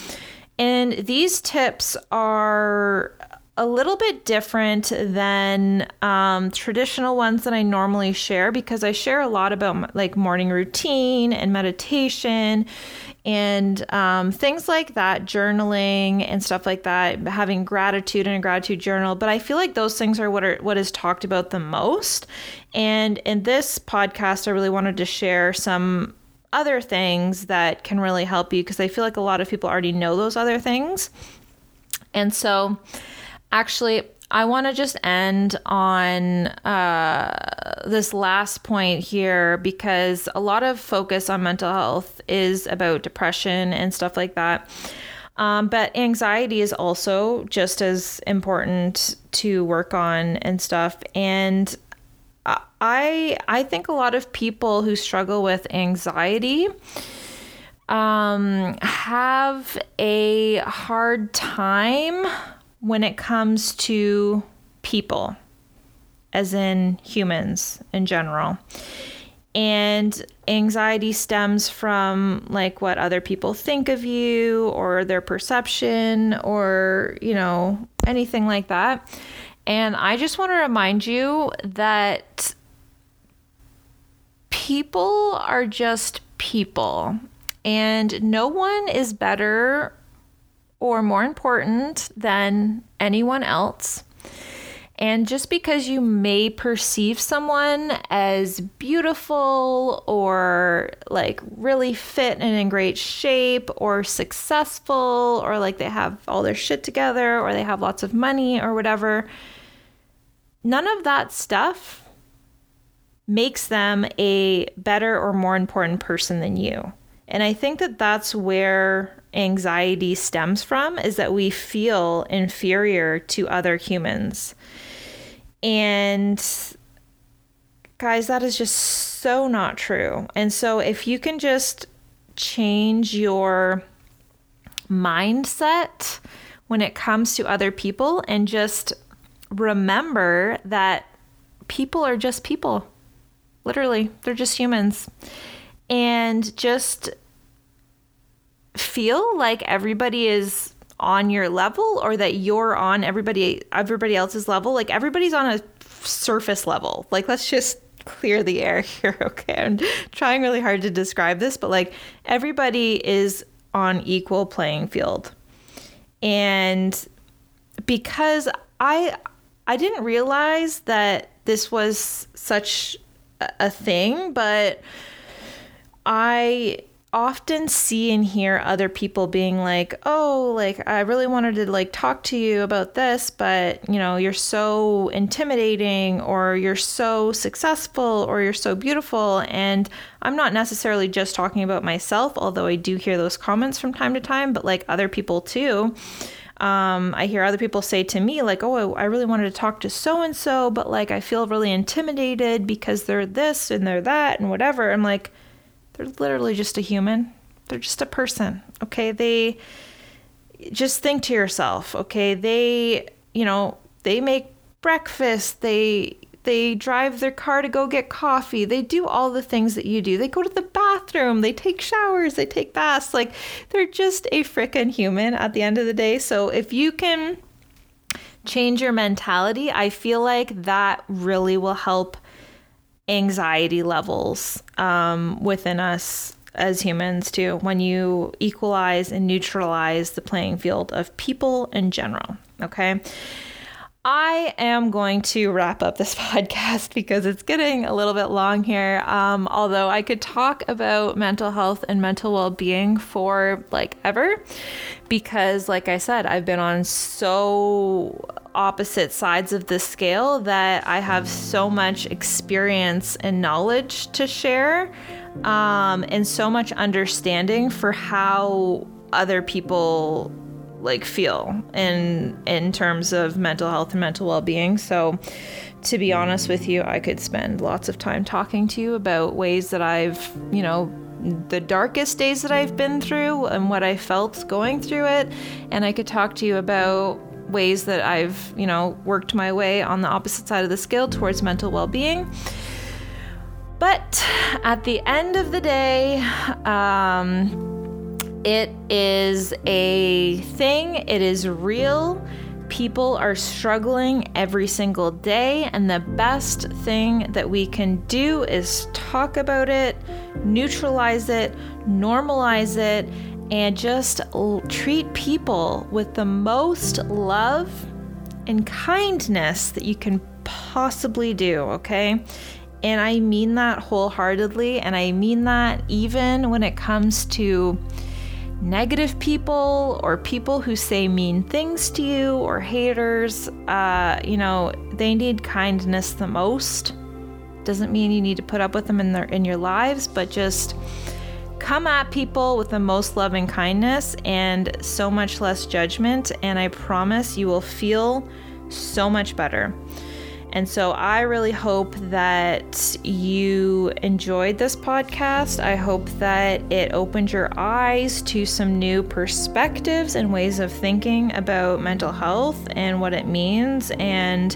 And these tips are a little bit different than um, traditional ones that I normally share because I share a lot about like morning routine and meditation and um, things like that, journaling and stuff like that, having gratitude in a gratitude journal. But I feel like those things are what are what is talked about the most. And in this podcast, I really wanted to share some other things that can really help you because I feel like a lot of people already know those other things. And so, actually, I want to just end on uh, this last point here because a lot of focus on mental health is about depression and stuff like that. Um, but anxiety is also just as important to work on and stuff. And I I think a lot of people who struggle with anxiety um, have a hard time when it comes to people, as in humans in general. And anxiety stems from like what other people think of you or their perception or, you know, anything like that. And I just want to remind you that people are just people, and no one is better or more important than anyone else. And just because you may perceive someone as beautiful or like really fit and in great shape or successful or like they have all their shit together or they have lots of money or whatever, none of that stuff makes them a better or more important person than you. And I think that that's where anxiety stems from is that we feel inferior to other humans. And guys, that is just so not true. And so if you can just change your mindset when it comes to other people and just remember that people are just people. Literally, they're just humans. And just feel like everybody is on your level or that you're on everybody everybody else's level? Like everybody's on a surface level. Like let's just clear the air here okay? I'm trying really hard to describe this but like everybody is on equal playing field. And because i i didn't realize that this was such a thing but i often see and hear other people being like, "Oh, like I really wanted to like talk to you about this, but you know, you're so intimidating or you're so successful or you're so beautiful." And I'm not necessarily just talking about myself, although I do hear those comments from time to time, but like other people too. Um, I hear other people say to me, like, oh, I really wanted to talk to so and so, but like I feel really intimidated because they're this and they're that and whatever. I'm like, they're literally just a human. They're just a person. Okay. They just think to yourself, okay, they, you know, they make breakfast, they they drive their car to go get coffee. They do all the things that you do. They go to the bathroom, they take showers, they take baths. Like they're just a freaking human at the end of the day. So if you can change your mentality, I feel like that really will help anxiety levels um, within us as humans too when you equalize and neutralize the playing field of people in general okay I am going to wrap up this podcast because it's getting a little bit long here. Um, although I could talk about mental health and mental well being for like ever, because, like I said, I've been on so opposite sides of the scale that I have so much experience and knowledge to share um, and so much understanding for how other people like feel in in terms of mental health and mental well-being. So to be honest with you, I could spend lots of time talking to you about ways that I've, you know, the darkest days that I've been through and what I felt going through it. And I could talk to you about ways that I've, you know, worked my way on the opposite side of the scale towards mental well being. But at the end of the day, um, it is a thing, it is real. People are struggling every single day, and the best thing that we can do is talk about it, neutralize it, normalize it, and just l- treat people with the most love and kindness that you can possibly do, okay? And I mean that wholeheartedly, and I mean that even when it comes to negative people or people who say mean things to you or haters, uh, you know, they need kindness the most. Doesn't mean you need to put up with them in their in your lives, but just come at people with the most loving kindness and so much less judgment, and I promise you will feel so much better. And so I really hope that you enjoyed this podcast. I hope that it opened your eyes to some new perspectives and ways of thinking about mental health and what it means. And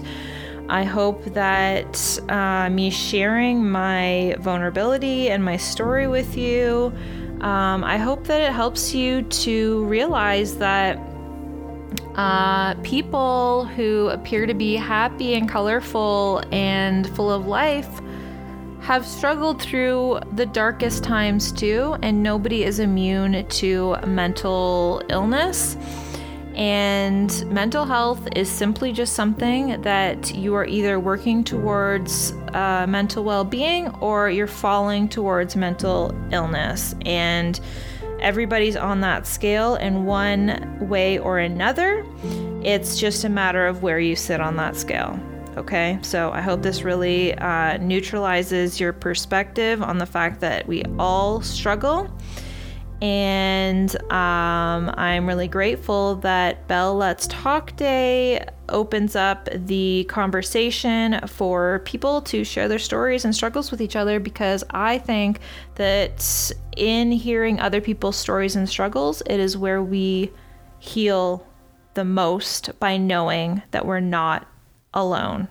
I hope that uh, me sharing my vulnerability and my story with you, um, I hope that it helps you to realize that uh, people who appear to be happy and colorful and full of life have struggled through the darkest times too, and nobody is immune to mental illness. And mental health is simply just something that you are either working towards uh, mental well being or you're falling towards mental illness. And everybody's on that scale in one way or another. It's just a matter of where you sit on that scale. Okay, so I hope this really uh, neutralizes your perspective on the fact that we all struggle and um, I'm really grateful that Bell Let's Talk Day opens up the conversation for people to share their stories and struggles with each other because I think that in hearing other people's stories and struggles, it is where we heal the most by knowing that we're not alone.